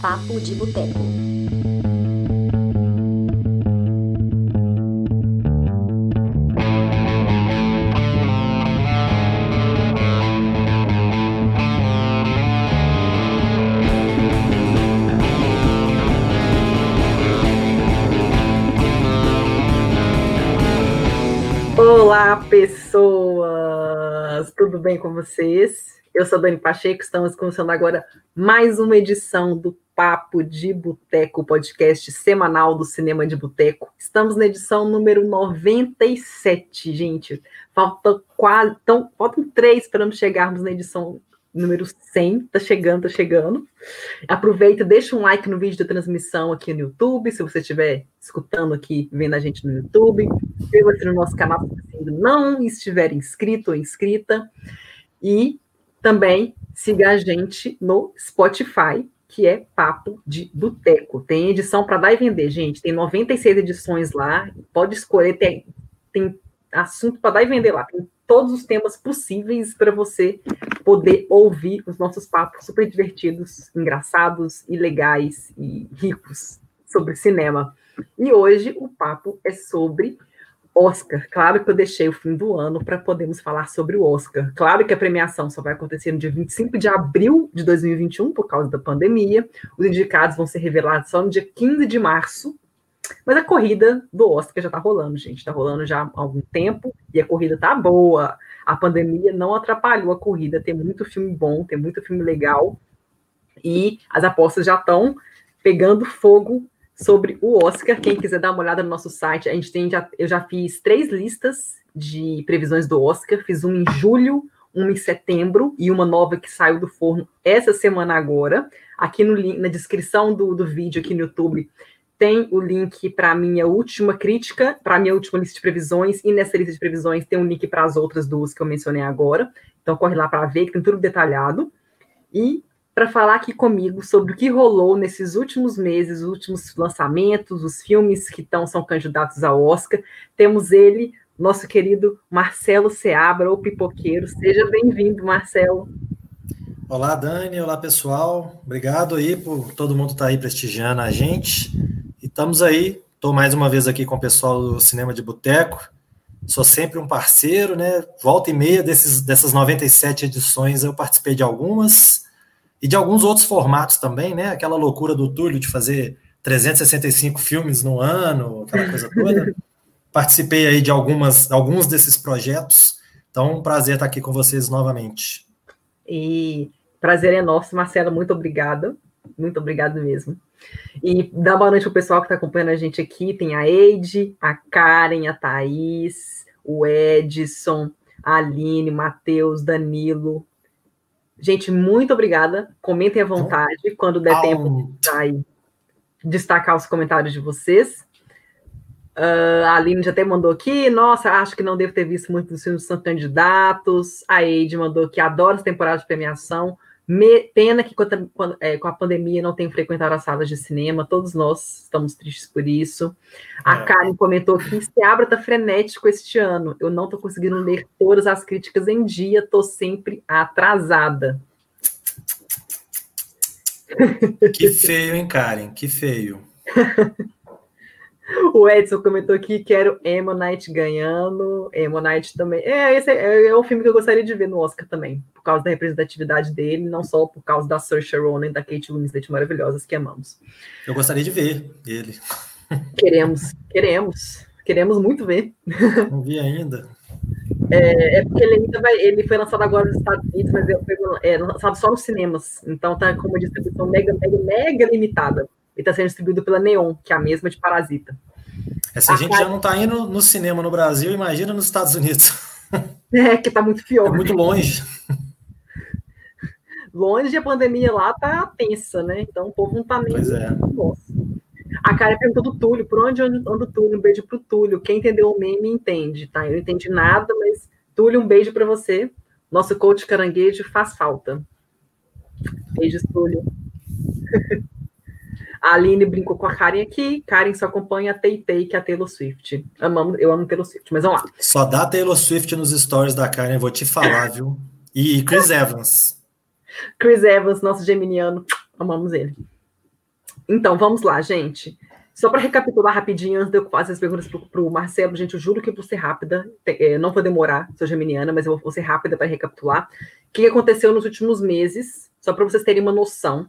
Papo de Boteco. Olá, pessoas! Tudo bem com vocês? Eu sou Dani Pacheco, estamos começando agora mais uma edição do Papo de Boteco, podcast semanal do Cinema de Boteco. Estamos na edição número 97, gente. Faltam quase, então, faltam três para chegarmos na edição número 100. Tá chegando, tá chegando. Aproveita, deixa um like no vídeo da transmissão aqui no YouTube, se você estiver escutando aqui, vendo a gente no YouTube. Inscreva-se no nosso canal se ainda não estiver inscrito ou inscrita. E também siga a gente no Spotify, que é Papo de Boteco. Tem edição para dar e vender, gente. Tem 96 edições lá. Pode escolher, tem, tem assunto para dar e vender lá. Tem todos os temas possíveis para você poder ouvir os nossos papos super divertidos, engraçados e legais e ricos sobre cinema. E hoje o papo é sobre Oscar. Claro que eu deixei o fim do ano para podermos falar sobre o Oscar. Claro que a premiação só vai acontecer no dia 25 de abril de 2021, por causa da pandemia. Os indicados vão ser revelados só no dia 15 de março. Mas a corrida do Oscar já está rolando, gente. Está rolando já há algum tempo e a corrida tá boa. A pandemia não atrapalhou a corrida. Tem muito filme bom, tem muito filme legal. E as apostas já estão pegando fogo sobre o Oscar. Quem quiser dar uma olhada no nosso site, a gente tem já, eu já fiz três listas de previsões do Oscar. Fiz uma em julho, uma em setembro e uma nova que saiu do forno essa semana agora. Aqui no na descrição do, do vídeo aqui no YouTube tem o link para minha última crítica, para minha última lista de previsões, e nessa lista de previsões tem um link para as outras duas que eu mencionei agora. Então corre lá para ver que tem tudo detalhado. E para falar aqui comigo sobre o que rolou nesses últimos meses, os últimos lançamentos, os filmes que estão são candidatos ao Oscar. Temos ele, nosso querido Marcelo Seabra, o pipoqueiro. Seja bem-vindo, Marcelo. Olá, Dani. Olá, pessoal. Obrigado aí por todo mundo estar tá aí prestigiando a gente. E estamos aí. Estou mais uma vez aqui com o pessoal do Cinema de Boteco. Sou sempre um parceiro, né? Volta e meia desses, dessas 97 edições eu participei de algumas e de alguns outros formatos também, né? Aquela loucura do Túlio de fazer 365 filmes no ano, aquela coisa toda. Participei aí de algumas, alguns desses projetos. Então, um prazer estar aqui com vocês novamente. E prazer é nosso, Marcelo. Muito obrigada. Muito obrigado mesmo. E dá boa noite para o pessoal que está acompanhando a gente aqui. Tem a Eide, a Karen, a Thaís, o Edson, a Aline, Matheus, Danilo, Gente, muito obrigada. Comentem à então, vontade quando der tempo de destacar os comentários de vocês. Uh, a Aline já até mandou aqui. Nossa, acho que não devo ter visto muitos dos filmes são candidatos. A Eide mandou que adora as temporadas de premiação. Me, pena que com, é, com a pandemia não tem frequentado as salas de cinema, todos nós estamos tristes por isso. A é. Karen comentou que Seabra está frenético este ano. Eu não estou conseguindo ler todas as críticas em dia, estou sempre atrasada. Que feio, hein, Karen? Que feio. O Edson comentou aqui, quero Emo Night ganhando. Emo Night também. É, esse é, é um filme que eu gostaria de ver no Oscar também, por causa da representatividade dele, não só por causa da Saoirse Ronan e da Kate Winslet maravilhosas que amamos. Eu gostaria de ver ele. Queremos, queremos, queremos muito ver. Não vi ainda. É, é, porque ele ainda vai, ele foi lançado agora nos Estados Unidos, mas é, é lançado só nos cinemas, então tá com uma distribuição mega, mega, mega limitada e está sendo distribuído pela Neon, que é a mesma de Parasita. Essa a gente já não está indo no cinema no Brasil, imagina nos Estados Unidos. É, que está muito pior. É muito longe. Longe a pandemia lá tá tensa, né? Então o povo não tá nem. Pois é. Nossa. A cara perguntou do Túlio, por onde anda o Túlio? Um beijo pro Túlio. Quem entendeu o meme entende, tá? Eu não entendi nada, mas Túlio, um beijo para você. Nosso coach caranguejo faz falta. Beijos, Túlio. A Aline brincou com a Karen aqui. Karen só acompanha a Tay que é a Taylor Swift. Amamos, eu amo Taylor Swift, mas vamos lá. Só dá Taylor Swift nos stories da Karen, vou te falar, viu? E Chris Evans. Chris Evans, nosso geminiano. Amamos ele. Então, vamos lá, gente. Só para recapitular rapidinho, antes de eu fazer as perguntas para o Marcelo, gente, eu juro que eu vou ser rápida, é, não vou demorar, sou geminiana, mas eu vou ser rápida para recapitular. O que aconteceu nos últimos meses, só para vocês terem uma noção,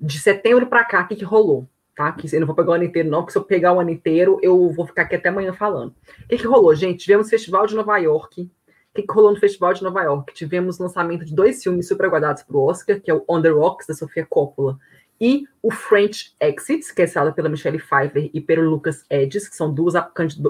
de setembro para cá, o que, que rolou, tá? Que eu não vou pegar o ano inteiro, não, porque se eu pegar o ano inteiro, eu vou ficar aqui até amanhã falando. O que, que rolou, gente? Tivemos Festival de Nova York. O que, que rolou no Festival de Nova York? Tivemos lançamento de dois filmes super aguardados para o Oscar, que é o On the Rocks, da Sofia Coppola, e o French Exits, que é estrelada pela Michelle Pfeiffer e pelo Lucas Edges, que são duas,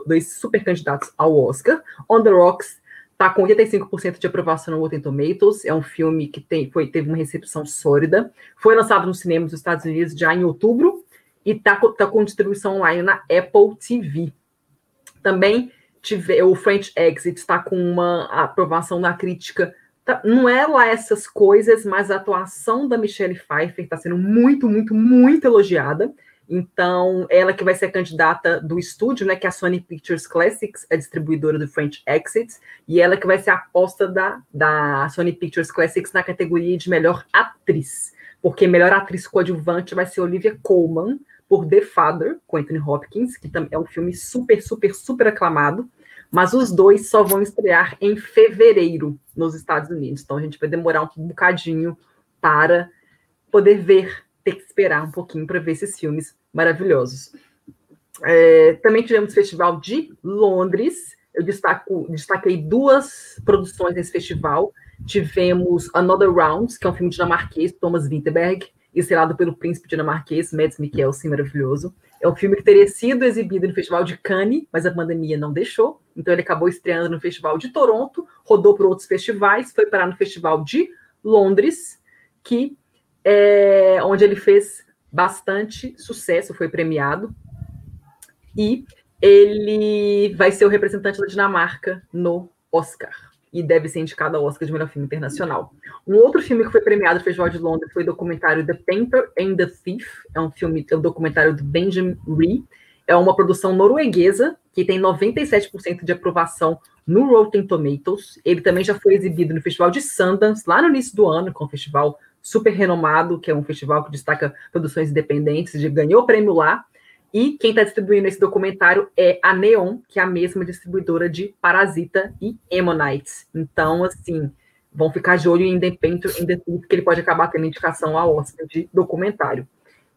dois super candidatos ao Oscar. On the Rocks está com 85% de aprovação no Rotten Tomatoes, é um filme que tem, foi, teve uma recepção sólida, foi lançado nos cinemas dos Estados Unidos já em outubro e está tá com distribuição online na Apple TV. Também tive, o French Exit está com uma aprovação na crítica Tá, não é lá essas coisas, mas a atuação da Michelle Pfeiffer está sendo muito, muito, muito elogiada. Então, ela que vai ser candidata do estúdio, né, que é a Sony Pictures Classics, a distribuidora do French Exit, e ela que vai ser a aposta da, da Sony Pictures Classics na categoria de melhor atriz, porque melhor atriz coadjuvante vai ser Olivia Colman, por The Father, com Anthony Hopkins, que é um filme super, super, super aclamado, mas os dois só vão estrear em fevereiro nos Estados Unidos. Então a gente vai demorar um bocadinho para poder ver, ter que esperar um pouquinho para ver esses filmes maravilhosos. É, também tivemos o Festival de Londres. Eu destaco, destaquei duas produções nesse festival. Tivemos Another Round, que é um filme dinamarquês, Thomas Winterberg, estrelado pelo príncipe dinamarquês, Mads Mikkelsen, maravilhoso. É um filme que teria sido exibido no Festival de Cannes, mas a pandemia não deixou. Então ele acabou estreando no Festival de Toronto, rodou por outros festivais, foi parar no Festival de Londres, que é onde ele fez bastante sucesso, foi premiado. E ele vai ser o representante da Dinamarca no Oscar e deve ser indicado ao Oscar de melhor filme internacional. Um outro filme que foi premiado no Festival de Londres foi o documentário The Painter and the Thief, é um filme, é um documentário do Benjamin Ree, é uma produção norueguesa que tem 97% de aprovação no Rotten Tomatoes. Ele também já foi exibido no Festival de Sundance, lá no início do ano, é um festival super renomado, que é um festival que destaca produções independentes, de, ganhou prêmio lá. E quem está distribuindo esse documentário é a Neon, que é a mesma distribuidora de Parasita e Ammonites. Então, assim, vão ficar de olho em Independent, porque ele pode acabar tendo indicação ao Oscar de documentário.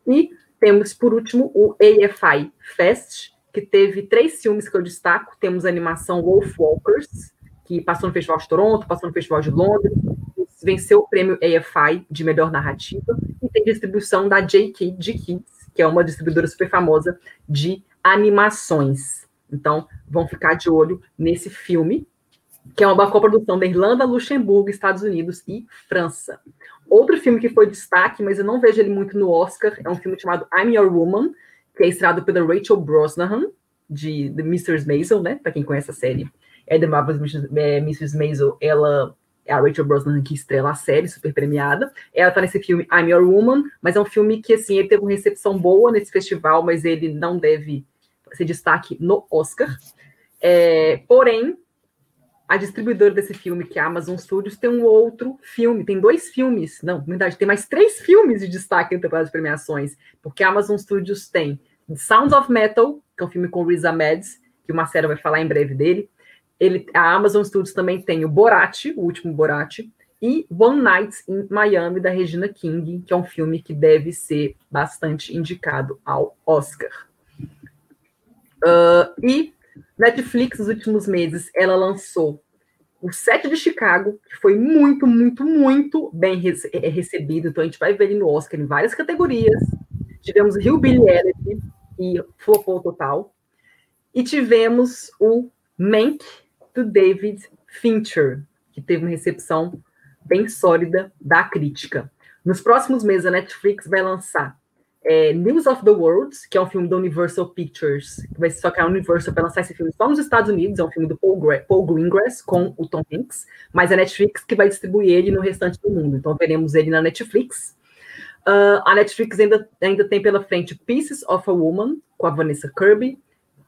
E temos, por último, o AFI Fest, que teve três filmes que eu destaco. Temos a animação Wolf Walkers, que passou no Festival de Toronto, passou no Festival de Londres, venceu o prêmio AFI de melhor narrativa, e tem distribuição da JK de Kids, que é uma distribuidora super famosa de animações. Então, vão ficar de olho nesse filme, que é uma coprodução da Irlanda, Luxemburgo, Estados Unidos e França. Outro filme que foi destaque, mas eu não vejo ele muito no Oscar, é um filme chamado I'm Your Woman, que é estrelado pela Rachel Brosnahan, de The Mrs. Maisel, né? Para quem conhece a série. É The Marvelous Mrs. Maisel, ela é a Rachel Brosnahan que estrela a série, super premiada. Ela tá nesse filme I'm Your Woman, mas é um filme que, assim, ele teve uma recepção boa nesse festival, mas ele não deve ser destaque no Oscar. É, porém, a distribuidora desse filme, que é a Amazon Studios, tem um outro filme, tem dois filmes, não, na verdade, tem mais três filmes de destaque em de premiações, porque a Amazon Studios tem Sounds of Metal, que é um filme com Riz Ahmed, que o Marcelo vai falar em breve dele, ele, a Amazon Studios também tem o Borat, o último Borat, e One Night in Miami, da Regina King, que é um filme que deve ser bastante indicado ao Oscar. Uh, e Netflix, nos últimos meses, ela lançou o Sete de Chicago, que foi muito, muito, muito bem é, recebido. Então, a gente vai ver ele no Oscar em várias categorias. Tivemos Rio Billy Elliot e flopou total. E tivemos o Mank, do David Fincher, que teve uma recepção bem sólida da crítica. Nos próximos meses, a Netflix vai lançar é, News of the World, que é um filme da Universal Pictures, que vai só que a Universal vai lançar esse filme só nos Estados Unidos, é um filme do Paul, Paul Greengrass com o Tom Hanks, mas é a Netflix que vai distribuir ele no restante do mundo. Então veremos ele na Netflix. Uh, a Netflix ainda, ainda tem pela frente Pieces of a Woman, com a Vanessa Kirby,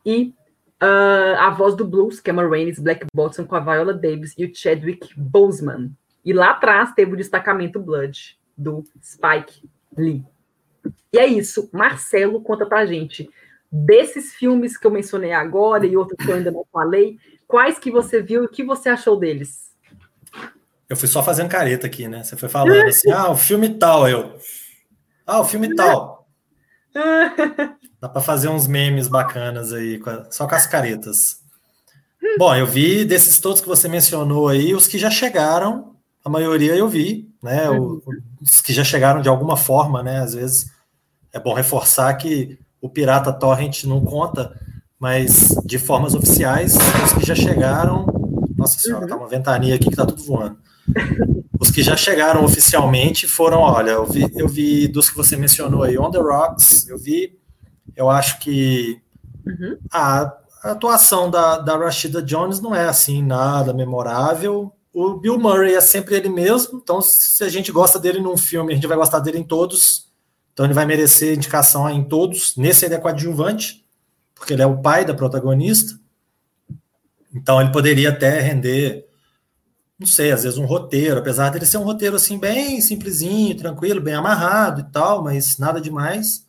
e Uh, a voz do blues, que é a Rainey's Black Bottom com a Viola Davis e o Chadwick Boseman. E lá atrás teve o destacamento Blood, do Spike Lee. E é isso. Marcelo, conta pra gente. Desses filmes que eu mencionei agora e outros que eu ainda não falei, quais que você viu e o que você achou deles? Eu fui só fazendo careta aqui, né? Você foi falando assim, ah, o filme tal, eu. Ah, o filme tal. Dá para fazer uns memes bacanas aí, só com as caretas. Bom, eu vi desses todos que você mencionou aí, os que já chegaram, a maioria eu vi, né? Uhum. Os que já chegaram de alguma forma, né? Às vezes é bom reforçar que o Pirata Torrent não conta, mas de formas oficiais, os que já chegaram. Nossa senhora, uhum. tá uma ventania aqui que tá tudo voando. Os que já chegaram oficialmente foram, olha, eu vi, eu vi dos que você mencionou aí, On the Rocks, eu vi, eu acho que uhum. a, a, atuação da, da Rashida Jones não é assim nada memorável. O Bill Murray é sempre ele mesmo, então se a gente gosta dele num filme, a gente vai gostar dele em todos. Então ele vai merecer indicação em todos. Nesse ele é coadjuvante, porque ele é o pai da protagonista. Então ele poderia até render não sei, às vezes um roteiro, apesar dele ser um roteiro assim bem simplesinho, tranquilo, bem amarrado e tal, mas nada demais.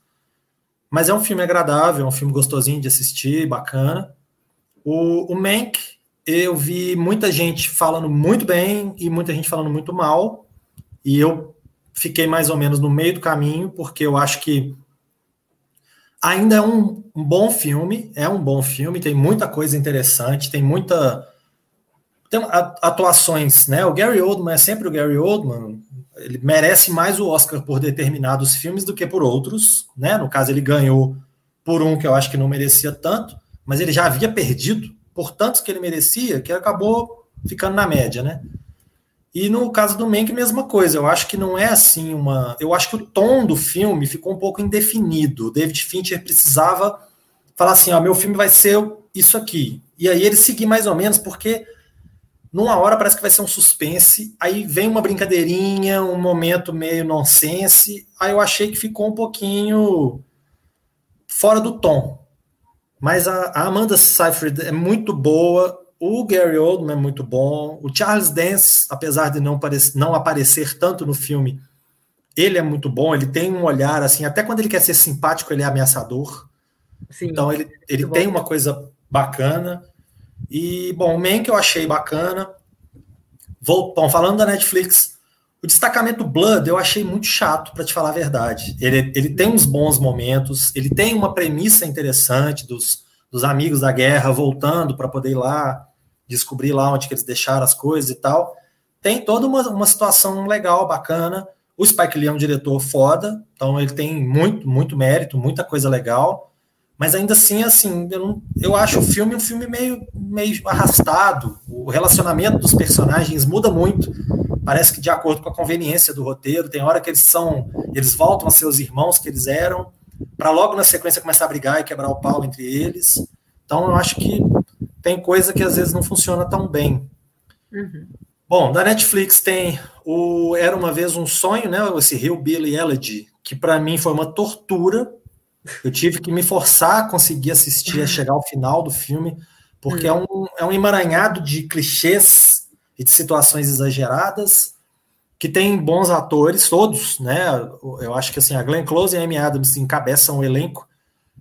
Mas é um filme agradável, é um filme gostosinho de assistir, bacana. O, o Mank, eu vi muita gente falando muito bem e muita gente falando muito mal, e eu fiquei mais ou menos no meio do caminho, porque eu acho que ainda é um, um bom filme, é um bom filme, tem muita coisa interessante, tem muita tem atuações, né? O Gary Oldman é sempre o Gary Oldman, ele merece mais o Oscar por determinados filmes do que por outros, né? No caso, ele ganhou por um que eu acho que não merecia tanto, mas ele já havia perdido por tantos que ele merecia, que acabou ficando na média, né? E no caso do Mank, mesma coisa. Eu acho que não é assim uma. Eu acho que o tom do filme ficou um pouco indefinido. David Fincher precisava falar assim: ó, meu filme vai ser isso aqui. E aí ele seguir mais ou menos, porque numa hora parece que vai ser um suspense, aí vem uma brincadeirinha, um momento meio nonsense, aí eu achei que ficou um pouquinho fora do tom. Mas a, a Amanda Seyfried é muito boa, o Gary Oldman é muito bom, o Charles Dance, apesar de não, aparecer, não aparecer tanto no filme, ele é muito bom, ele tem um olhar assim, até quando ele quer ser simpático, ele é ameaçador. Sim, então ele, ele tem uma coisa bacana. E, bom, o Man que eu achei bacana. Vou, bom, falando da Netflix, o destacamento Blood eu achei muito chato, para te falar a verdade. Ele, ele tem uns bons momentos, ele tem uma premissa interessante dos, dos amigos da guerra voltando para poder ir lá, descobrir lá onde que eles deixaram as coisas e tal. Tem toda uma, uma situação legal, bacana. O Spike Lee é um diretor foda, então ele tem muito, muito mérito, muita coisa legal. Mas ainda assim, assim, eu, não, eu acho o filme um filme meio, meio arrastado. O relacionamento dos personagens muda muito. Parece que de acordo com a conveniência do roteiro, tem hora que eles são, eles voltam a ser os irmãos que eles eram, para logo na sequência começar a brigar e quebrar o pau entre eles. Então eu acho que tem coisa que às vezes não funciona tão bem. Uhum. Bom, da Netflix tem o Era uma vez um sonho, né? Esse Rio Billy Elegy, que para mim foi uma tortura eu tive que me forçar a conseguir assistir, a chegar ao final do filme, porque é, um, é um emaranhado de clichês e de situações exageradas, que tem bons atores, todos, né? Eu acho que assim, a Glenn Close e a Amy Adams encabeçam o elenco,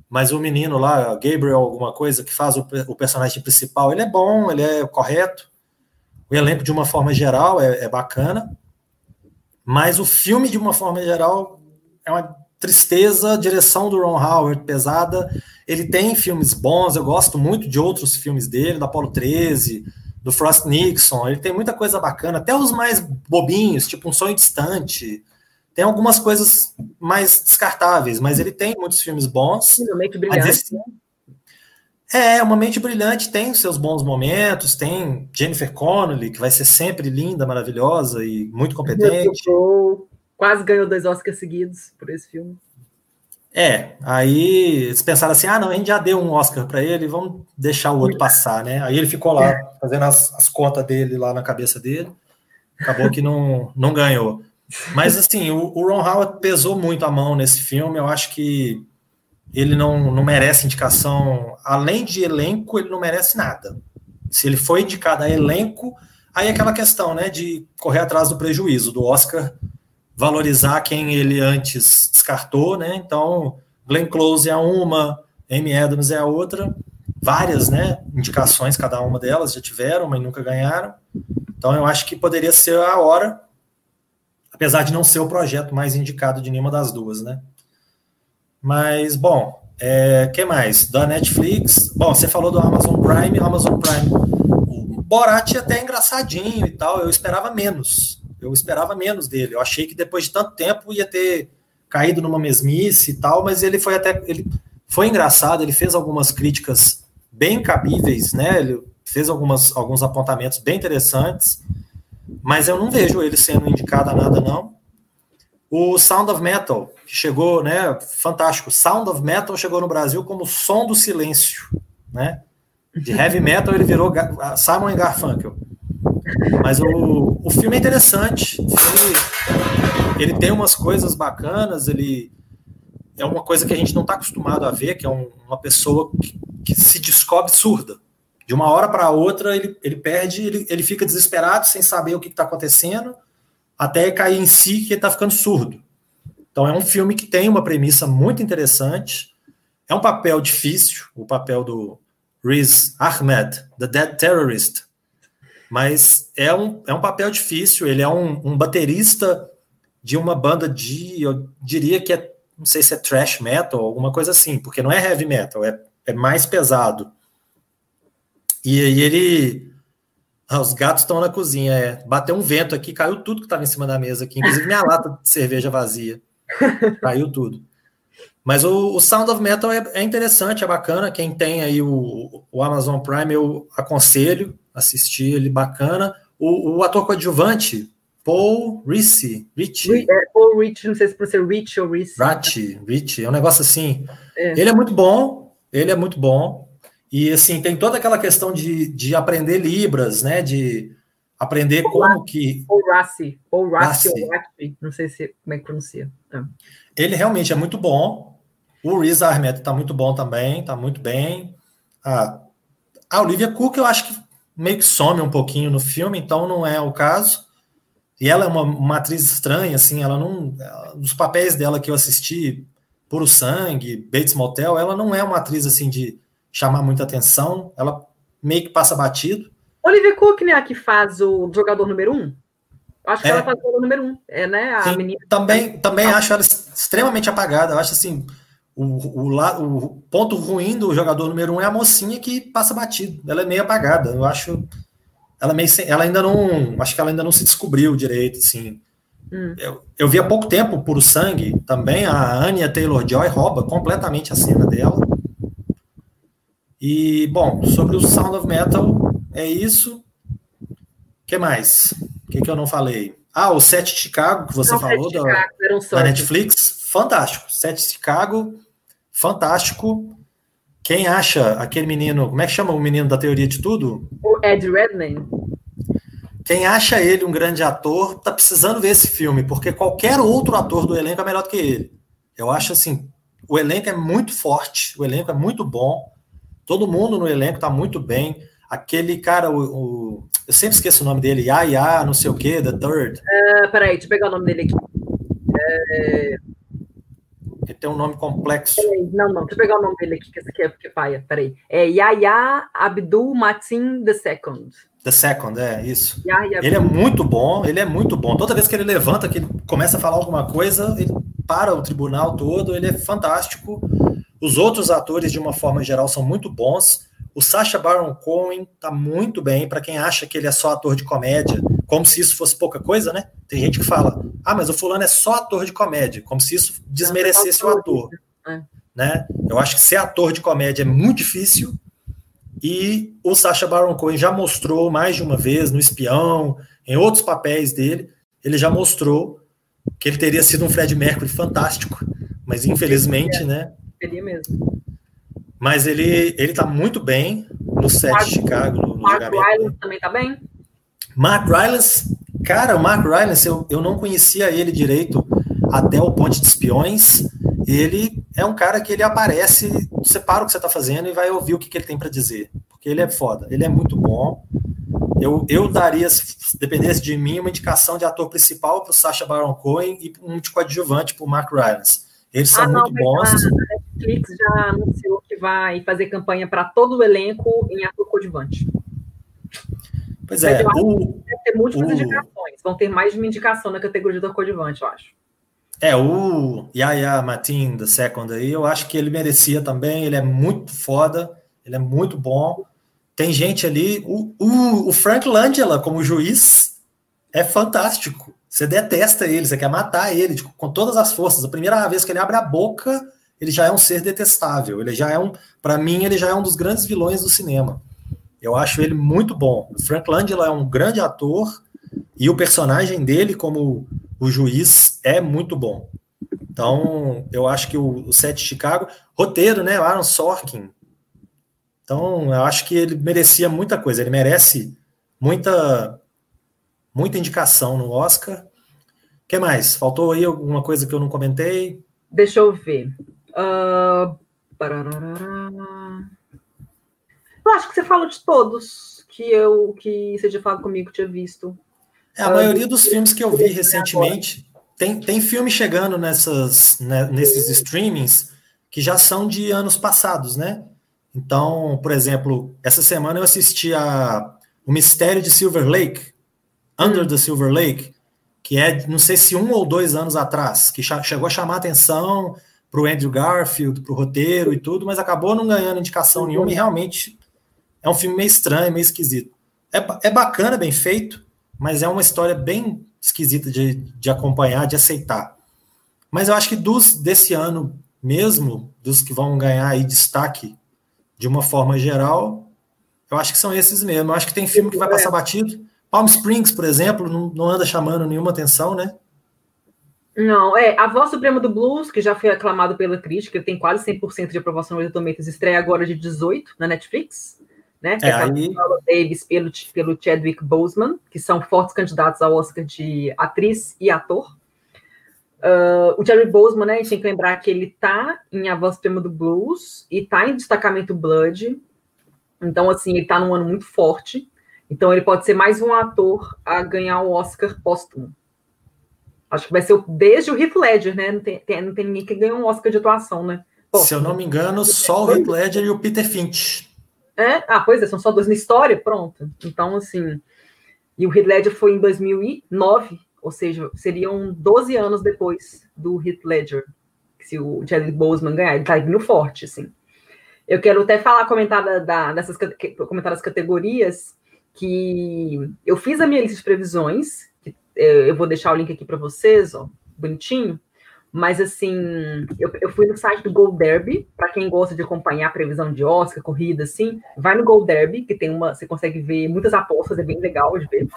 mas o menino lá, Gabriel, alguma coisa, que faz o, o personagem principal, ele é bom, ele é correto. O elenco, de uma forma geral, é, é bacana. Mas o filme, de uma forma geral, é uma tristeza, direção do Ron Howard, pesada. Ele tem filmes bons, eu gosto muito de outros filmes dele, do Apollo 13, do Frost Nixon. Ele tem muita coisa bacana, até os mais bobinhos, tipo Um Sonho Distante. Tem algumas coisas mais descartáveis, mas ele tem muitos filmes bons. Uma mente brilhante. Esse... É, uma mente brilhante tem os seus bons momentos, tem Jennifer Connelly, que vai ser sempre linda, maravilhosa e muito competente quase ganhou dois Oscars seguidos por esse filme. É, aí eles pensaram assim: ah, não, a gente já deu um Oscar para ele, vamos deixar o outro passar, né? Aí ele ficou lá fazendo as, as contas dele lá na cabeça dele, acabou que não, não ganhou. Mas assim, o, o, Ron Howard pesou muito a mão nesse filme, eu acho que ele não, não merece indicação, além de elenco, ele não merece nada. Se ele foi indicado a elenco, aí é aquela questão, né, de correr atrás do prejuízo, do Oscar valorizar quem ele antes descartou, né? Então, Glenn Close é uma, Amy Adams é a outra, várias, né? Indicações, cada uma delas já tiveram, mas nunca ganharam. Então, eu acho que poderia ser a hora, apesar de não ser o projeto mais indicado de nenhuma das duas, né? Mas, bom, é, que mais? Da Netflix. Bom, você falou do Amazon Prime. Amazon Prime. O Borat é até engraçadinho e tal. Eu esperava menos. Eu esperava menos dele. Eu achei que depois de tanto tempo ia ter caído numa mesmice e tal, mas ele foi até. Ele foi engraçado, ele fez algumas críticas bem cabíveis, né? Ele fez algumas, alguns apontamentos bem interessantes, mas eu não vejo ele sendo indicado a nada, não. O Sound of Metal, que chegou, né, fantástico. Sound of Metal chegou no Brasil como som do silêncio, né? De heavy metal ele virou Simon Garfunkel. Mas o, o filme é interessante. Filme, ele tem umas coisas bacanas, ele é uma coisa que a gente não está acostumado a ver, que é um, uma pessoa que, que, se descobre surda. De uma hora para outra, ele, ele perde, ele, ele fica desesperado, sem saber o que está acontecendo, até cair em si que ele está ficando surdo. Então é um filme que tem uma premissa muito interessante. É um papel difícil, o papel do Riz Ahmed, The Dead Terrorist. Mas é um, é um papel difícil. Ele é um, um baterista de uma banda de, eu diria que é, não sei se é thrash metal, alguma coisa assim, porque não é heavy metal, é, é mais pesado. E aí ele ah, os gatos estão na cozinha, é. Bateu um vento aqui, caiu tudo que estava em cima da mesa aqui, inclusive minha lata de cerveja vazia. Caiu tudo. Mas o, o Sound of Metal é, é, interessante, é bacana. Quem tem aí o, o, Amazon Prime, eu aconselho assistir ele bacana. O, o ator coadjuvante, Paul Ricci. Ricci. É, Paul Ricci, não sei se você Rich ou Ricci. Ricci, Ricci, é um negócio assim. É. Ele é muito bom, ele é muito bom. E assim, tem toda aquela questão de, de aprender Libras, né? De aprender ou como que. Ou Rassi, ou Rassi, ou Rassi, não sei se, como é que pronuncia. É. Ele realmente é muito bom. O Riz Ahmed está muito bom também, está muito bem. Ah, a Olivia Cook, eu acho que meio que some um pouquinho no filme, então não é o caso. E ela é uma, uma atriz estranha, assim, ela não. Os papéis dela que eu assisti, Puro Sangue, Bates Motel, ela não é uma atriz assim de chamar muita atenção, ela meio que passa batido. Olivia Cook, né, a que faz o jogador número um? Acho que é. ela faz o jogador número um, é, né? A Sim, menina. Também, também ah. acho ela extremamente apagada. Eu acho assim, o, o, o, ponto ruim do jogador número um é a mocinha que passa batido. Ela é meio apagada. Eu acho. Ela, meio, ela ainda não. Acho que ela ainda não se descobriu direito, assim. Hum. Eu, eu vi há pouco tempo Puro Sangue também. A Anya Taylor Joy rouba completamente a cena dela. E, bom, sobre o Sound of Metal, é isso. O que mais? O que, que eu não falei? Ah, o Set Chicago, que você não, falou, da, da Netflix, fantástico. Set Chicago, fantástico. Quem acha aquele menino, como é que chama o menino da teoria de tudo? O Ed Redmayne. Quem acha ele um grande ator, tá precisando ver esse filme, porque qualquer outro ator do elenco é melhor do que ele. Eu acho assim, o elenco é muito forte, o elenco é muito bom. Todo mundo no elenco está muito bem. Aquele cara, o, o, eu sempre esqueço o nome dele, Yaya, não sei o que, The Third. Uh, peraí, deixa eu pegar o nome dele aqui. É... Ele tem um nome complexo. Não, não, deixa eu pegar o nome dele aqui, que esse aqui é porque paia. Peraí. É Yaya Abdul Matin II. The Second, é isso. Ele é muito bom, ele é muito bom. Toda vez que ele levanta, que ele começa a falar alguma coisa, ele para o tribunal todo, ele é fantástico. Os outros atores, de uma forma geral, são muito bons. O Sacha Baron Cohen tá muito bem. Para quem acha que ele é só ator de comédia, como se isso fosse pouca coisa, né? Tem gente que fala: ah, mas o fulano é só ator de comédia, como se isso desmerecesse o ator. É. Né? Eu acho que ser ator de comédia é muito difícil. E o Sacha Baron Cohen já mostrou mais de uma vez no Espião, em outros papéis dele, ele já mostrou que ele teria sido um Fred Mercury fantástico, mas infelizmente, né? Seria mesmo. Mas ele, ele tá muito bem no set Mark, de Chicago. No, Mark Rylance também tá bem? Mark Rylance, cara, o Mark Rylance, eu, eu não conhecia ele direito até o Ponte de Espiões. Ele é um cara que ele aparece, você para o que você tá fazendo e vai ouvir o que, que ele tem para dizer. Porque ele é foda, ele é muito bom. eu, eu daria, se dependesse de mim, uma indicação de ator principal para o Sacha Baron Cohen e um de coadjuvante para o Mark Rylance. Eles são ah, não, muito bons. A Netflix já anunciou que vai fazer campanha para todo o elenco em ator coadjuvante. Pois é. O, vai ter múltiplas o, indicações. Vão ter mais de uma indicação na categoria do coadjuvante, eu acho. É, o Yaya Matin da Second aí, eu acho que ele merecia também. Ele é muito foda, ele é muito bom. Tem gente ali. O, o, o Frank Langella, como juiz, é fantástico. Você detesta ele, você quer matar ele tipo, com todas as forças. A primeira vez que ele abre a boca, ele já é um ser detestável. Ele já é um, para mim, ele já é um dos grandes vilões do cinema. Eu acho ele muito bom. O Frank Langella é um grande ator e o personagem dele como o juiz é muito bom. Então, eu acho que o, o Sete Chicago, roteiro, né? Aaron Sorkin. Então, eu acho que ele merecia muita coisa. Ele merece muita muita indicação no Oscar. Que mais? Faltou aí alguma coisa que eu não comentei? Deixa eu ver. Uh... Eu acho que você falou de todos que eu que você tinha falado comigo, tinha visto. É, a uh, maioria dos filmes que eu vi recentemente tem, tem filme chegando nessas, né, nesses streamings que já são de anos passados, né? Então, por exemplo, essa semana eu assisti a O Mistério de Silver Lake, Under the Silver Lake, que é, não sei se um ou dois anos atrás, que chegou a chamar atenção para o Andrew Garfield, para o roteiro e tudo, mas acabou não ganhando indicação nenhuma e realmente é um filme meio estranho, meio esquisito. É, é bacana, bem feito, mas é uma história bem esquisita de, de acompanhar, de aceitar. Mas eu acho que dos desse ano mesmo, dos que vão ganhar aí destaque de uma forma geral, eu acho que são esses mesmo. Eu acho que tem filme que vai passar batido. Palm Springs, por exemplo, não, não anda chamando nenhuma atenção, né? Não, é, A Voz Suprema do Blues, que já foi aclamado pela crítica, tem quase 100% de aprovação no Tomatoes, estreia agora de 18 na Netflix, né? Que é, aí... Davis pelo, pelo Chadwick Boseman, que são fortes candidatos ao Oscar de atriz e ator. Uh, o Jerry Boseman, né, a gente tem que lembrar que ele tá em A Voz Suprema do Blues e tá em Destacamento Blood, então, assim, ele tá num ano muito forte. Então ele pode ser mais um ator a ganhar o Oscar póstumo. Acho que vai ser desde o Heath Ledger, né? Não tem, tem, não tem ninguém que ganha um Oscar de atuação, né? Póstumo. Se eu não me engano, só o Heath Ledger e o Peter Finch. É? Ah, pois é, são só dois na história, pronto. Então, assim. E o Heath Ledger foi em 2009, ou seja, seriam 12 anos depois do Heath Ledger, se o Chadwick Boseman ganhar. Ele tá vindo forte, assim. Eu quero até falar, comentar da, da, dessas comentar as categorias que eu fiz a minha lista de previsões, que, é, eu vou deixar o link aqui para vocês, ó, bonitinho. Mas assim, eu, eu fui no site do Gold Derby, para quem gosta de acompanhar a previsão de Oscar, corrida, assim, vai no Gold Derby, que tem uma, você consegue ver muitas apostas, é bem legal de ver.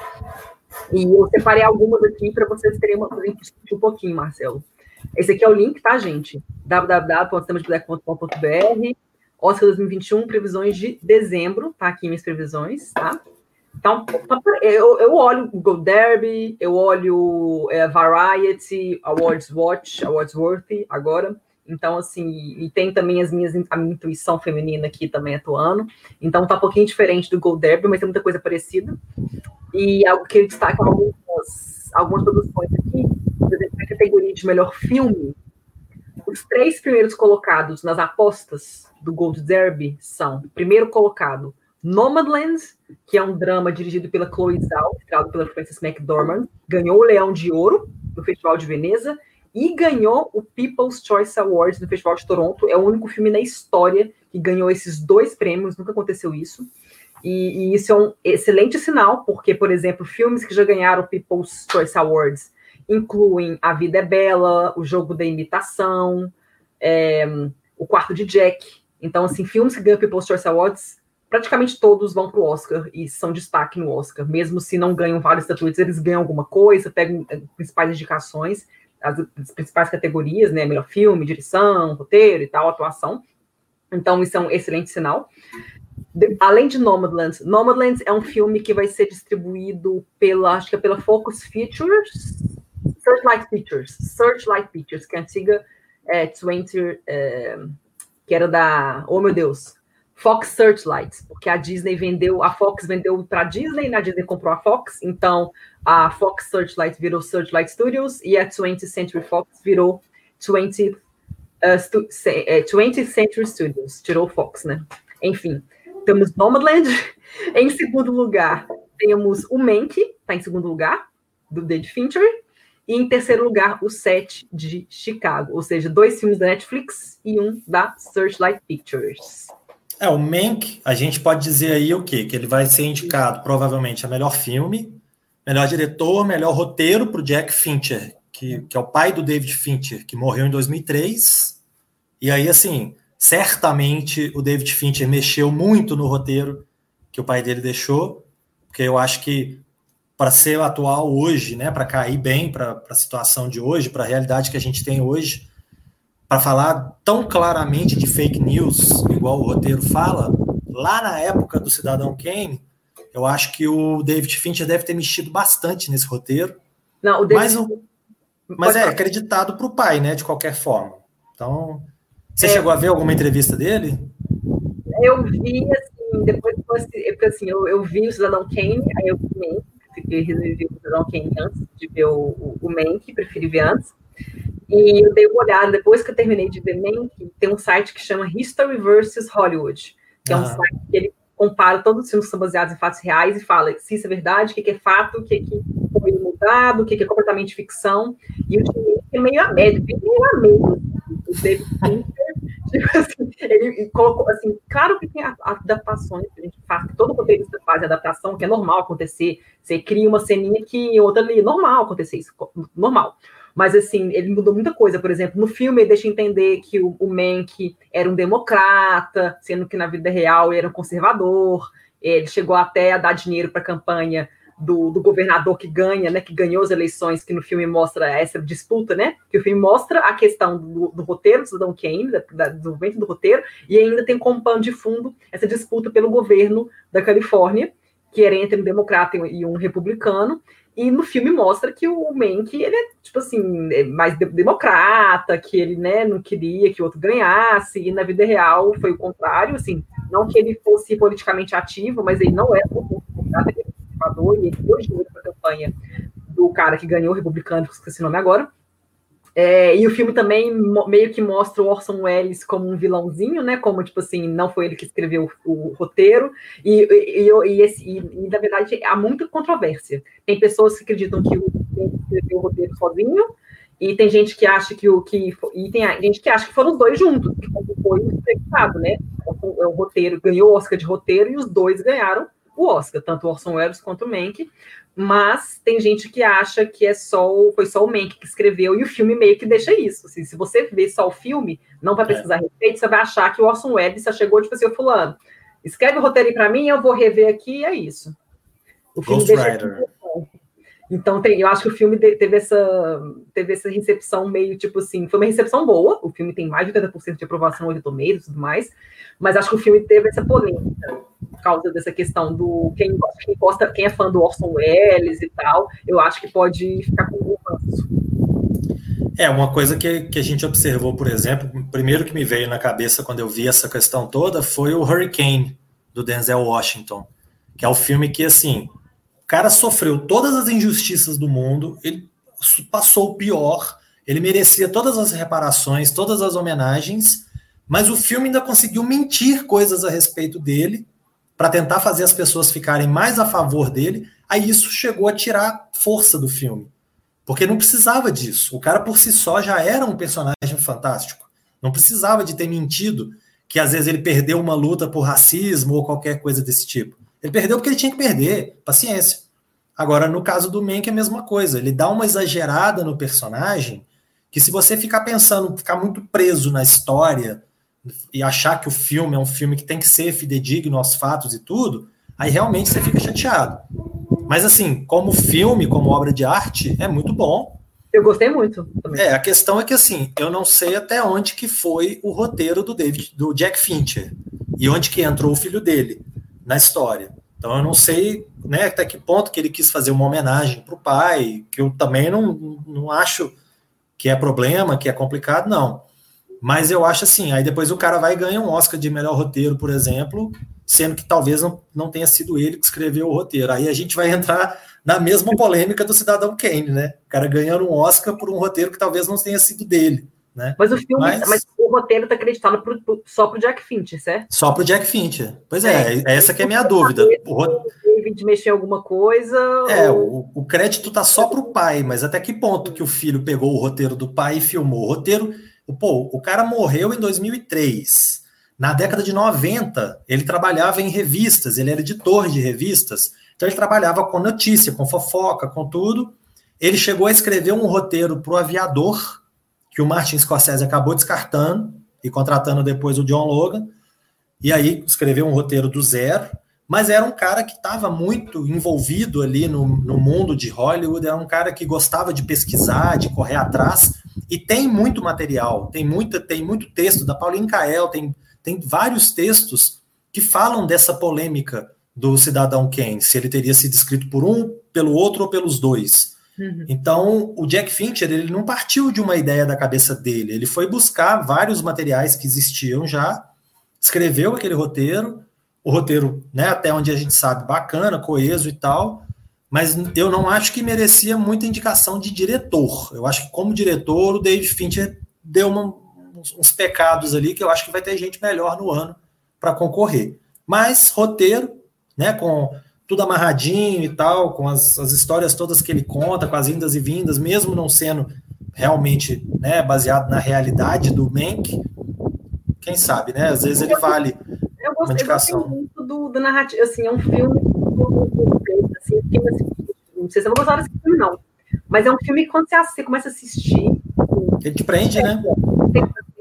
E eu separei algumas aqui para vocês terem uma coisa um pouquinho, Marcelo. Esse aqui é o link, tá, gente? www.sistemasdebudeco.com.br Oscar 2021, previsões de dezembro, tá aqui minhas previsões, tá? Então, eu, eu olho o Gold Derby, eu olho é, Variety, Awards Watch, Awards Worthy agora. Então, assim, e tem também as minhas, a minha intuição feminina aqui também atuando. Então, tá um pouquinho diferente do Gold Derby, mas tem muita coisa parecida. E algo que ele destaca algumas, algumas produções aqui, por exemplo, na categoria de melhor filme, os três primeiros colocados nas apostas do Gold Derby são, primeiro colocado, Nomadland, que é um drama dirigido pela Chloe Zhao, estrelado pela Frances McDormand, ganhou o Leão de Ouro no Festival de Veneza e ganhou o People's Choice Awards no Festival de Toronto. É o único filme na história que ganhou esses dois prêmios, nunca aconteceu isso. E, e isso é um excelente sinal, porque, por exemplo, filmes que já ganharam People's Choice Awards incluem A Vida é Bela, O Jogo da Imitação, é, O Quarto de Jack. Então, assim, filmes que ganham People's Choice Awards praticamente todos vão para o Oscar e são destaque no Oscar. Mesmo se não ganham várias estatuetas, eles ganham alguma coisa, pegam eh, principais indicações, as, as, principais categorias, né? Melhor filme, direção, roteiro e tal, atuação. Então, isso é um excelente sinal. De, além de Nomadland, Nomadland é um filme que vai ser distribuído pela, acho que é pela Focus Features, Searchlight Pictures, Searchlight Pictures, que é a antiga é, 20, é, que era da, oh meu Deus, Fox Searchlight, porque a Disney vendeu, a Fox vendeu para a Disney, na Disney comprou a Fox, então a Fox Searchlight virou Searchlight Studios e a 20th Century Fox virou 20th, uh, 20th Century Studios, tirou Fox, né? Enfim, temos Nomadland. em segundo lugar, temos o Mank, está em segundo lugar, do David Fincher. E em terceiro lugar, o Set de Chicago. Ou seja, dois filmes da Netflix e um da Searchlight Pictures. É, o Mank, a gente pode dizer aí o quê? Que ele vai ser indicado provavelmente a melhor filme, melhor diretor, melhor roteiro para o Jack Fincher, que, que é o pai do David Fincher, que morreu em 2003. E aí, assim, certamente o David Fincher mexeu muito no roteiro que o pai dele deixou, porque eu acho que para ser atual hoje, né, para cair bem para a situação de hoje, para a realidade que a gente tem hoje, para falar tão claramente de fake news, igual o roteiro fala, lá na época do Cidadão Kane, eu acho que o David Fincher deve ter mexido bastante nesse roteiro. Não, o David... Mas, mas é acreditado para o pai, né, de qualquer forma. Então, você é, chegou a ver alguma entrevista dele? Eu vi, assim, depois, porque assim, eu, eu vi o Cidadão Kane, aí eu vi fiquei resolvi o Cidadão Kane antes de ver o, o, o Mank, preferi ver antes. E eu dei uma olhada, depois que eu terminei de ver Mank, tem um site que chama History vs. Hollywood, que é um site que ele compara todos os filmes que são baseados em fatos reais e fala se isso é verdade, o que é fato, o que, foi mudado, o que é completamente ficção. E o filme é meio a médio, meio a meio. O David Fincher, tipo assim, ele colocou assim, claro que tem adaptações que a gente faz, que todo roteirista faz adaptação, que é normal acontecer. Você cria uma ceninha que outra ali, normal acontecer isso, normal. Mas, assim, ele mudou muita coisa. Por exemplo, no filme ele deixa entender que o, o Mank era um democrata, sendo que na vida real ele era um conservador. Ele chegou até a dar dinheiro para a campanha do, do, governador que ganha, né, que ganhou as eleições, que no filme mostra essa disputa, né, que o filme mostra a questão do, do roteiro do Cidadão Kane, da, da, do desenvolvimento do roteiro, e ainda tem como pano de fundo essa disputa pelo governo da Califórnia, que era entre um democrata e um republicano, e no filme mostra que o Mank, ele é, tipo assim, é mais democrata, que ele, né, não queria que o outro ganhasse, e na vida real foi o contrário, assim, não que ele fosse politicamente ativo, mas ele não era democrata, ele era conservador, e ele campanha do cara que ganhou, o republicano, que esqueci o nome agora, é, e o filme também meio que mostra o Orson Welles como um vilãozinho, né? Como, tipo assim, não foi ele que escreveu o, o roteiro. E, e, e, esse, e, e, na verdade, há muita controvérsia. Tem pessoas que acreditam que o escreveu o roteiro sozinho, e tem gente que acha que o que. E tem gente que acha que foram os dois juntos, que foi expectado, né? O, o roteiro ganhou o Oscar de roteiro e os dois ganharam o Oscar, tanto o Orson Welles quanto o Mank mas tem gente que acha que é só foi só o Mank que escreveu e o filme meio que deixa isso. Assim, se você vê só o filme, não vai pesquisar é. a respeito, você vai achar que o Orson Welles chegou tipo assim, fulano, escreve o roteiro para mim, eu vou rever aqui e é isso. O filme Ghost Rider. Então, tem, eu acho que o filme teve essa, teve essa recepção meio tipo assim, foi uma recepção boa. O filme tem mais de 80% de aprovação hoje tomeiros e tudo mais, mas acho que o filme teve essa polêmica por causa dessa questão do quem, quem, gosta, quem é fã do Orson Welles e tal. Eu acho que pode ficar com um ranço. É, uma coisa que, que a gente observou, por exemplo, primeiro que me veio na cabeça quando eu vi essa questão toda foi o Hurricane, do Denzel Washington, que é o filme que, assim, cara sofreu todas as injustiças do mundo, ele passou o pior, ele merecia todas as reparações, todas as homenagens, mas o filme ainda conseguiu mentir coisas a respeito dele para tentar fazer as pessoas ficarem mais a favor dele. Aí isso chegou a tirar força do filme, porque não precisava disso. O cara por si só já era um personagem fantástico. Não precisava de ter mentido que às vezes ele perdeu uma luta por racismo ou qualquer coisa desse tipo. Ele perdeu porque ele tinha que perder, paciência. Agora, no caso do Mank é a mesma coisa. Ele dá uma exagerada no personagem que se você ficar pensando, ficar muito preso na história e achar que o filme é um filme que tem que ser fidedigno aos fatos e tudo, aí realmente você fica chateado. Mas assim, como filme, como obra de arte, é muito bom. Eu gostei muito. Também. É, a questão é que assim, eu não sei até onde que foi o roteiro do David, do Jack Fincher e onde que entrou o filho dele na história. Então eu não sei né, até que ponto que ele quis fazer uma homenagem para o pai, que eu também não, não acho que é problema, que é complicado, não. Mas eu acho assim, aí depois o cara vai e ganha um Oscar de melhor roteiro, por exemplo, sendo que talvez não, não tenha sido ele que escreveu o roteiro. Aí a gente vai entrar na mesma polêmica do Cidadão Kane, né? O cara ganhando um Oscar por um roteiro que talvez não tenha sido dele. Né? Mas o filme, mas, mas o roteiro está acreditado pro, pro, só para o Jack Fincher, certo? Só para o Jack Fincher. Pois é, é, é essa que é a minha dúvida. O David mexer em alguma coisa. É, ou... o, o crédito tá só para o pai, mas até que ponto que o filho pegou o roteiro do pai e filmou? O roteiro, pô, o cara morreu em 2003. Na década de 90, ele trabalhava em revistas, ele era editor de revistas, então ele trabalhava com notícia, com fofoca, com tudo. Ele chegou a escrever um roteiro para o Aviador, que o Martin Scorsese acabou descartando e contratando depois o John Logan. E aí escreveu um roteiro do zero, mas era um cara que estava muito envolvido ali no, no mundo de Hollywood, era um cara que gostava de pesquisar, de correr atrás, e tem muito material, tem, muita, tem muito texto da Pauline Kael, tem, tem vários textos que falam dessa polêmica do cidadão Kane, se ele teria sido escrito por um, pelo outro ou pelos dois. Uhum. Então, o Jack Fincher, ele não partiu de uma ideia da cabeça dele, ele foi buscar vários materiais que existiam já, escreveu aquele roteiro, o roteiro, né, até onde a gente sabe, bacana, coeso e tal, mas eu não acho que merecia muita indicação de diretor. Eu acho que como diretor, o David Fincher deu uma, uns, pecados ali que eu acho que vai ter gente melhor no ano para concorrer. Mas roteiro, né, com tudo amarradinho e tal, com as, as histórias todas que ele conta, com as indas e vindas, mesmo não sendo realmente né, baseado na realidade do Mank, quem sabe, né? Às vezes ele vale eu gosto, uma indicação. Eu muito do, do narrativo, assim, é um filme assim, assim, não sei se eu vou gostar desse filme, não, mas é um filme que quando você, você começa a assistir... Ele te prende, né?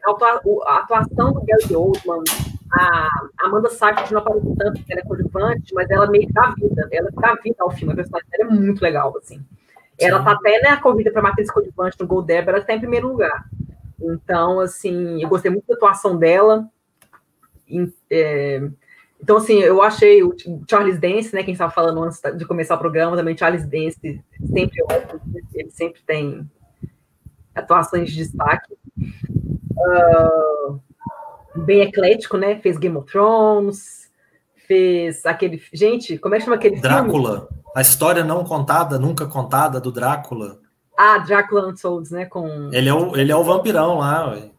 A atuação do Gary Oldman, a Amanda Seyfried não aparece tanto porque ela é coadjuvante, mas ela meio que dá vida, ela dá vida ao filme, a personagem dela é muito legal, assim. Ela tá até na corrida para matriz coadjuvante no Gold ela está em primeiro lugar. Então, assim, eu gostei muito da atuação dela. É, então, assim, eu achei o Charles Dance, né, quem estava falando antes de começar o programa, também Charles Dance sempre ele sempre tem atuações de destaque. Uh, bem eclético, né? Fez Game of Thrones, fez aquele. Gente, como é que chama aquele Drácula. Filme? A história não contada, nunca contada do Drácula. Ah, Drácula Untold, né? Com... Ele, é o, ele é o vampirão lá, ué.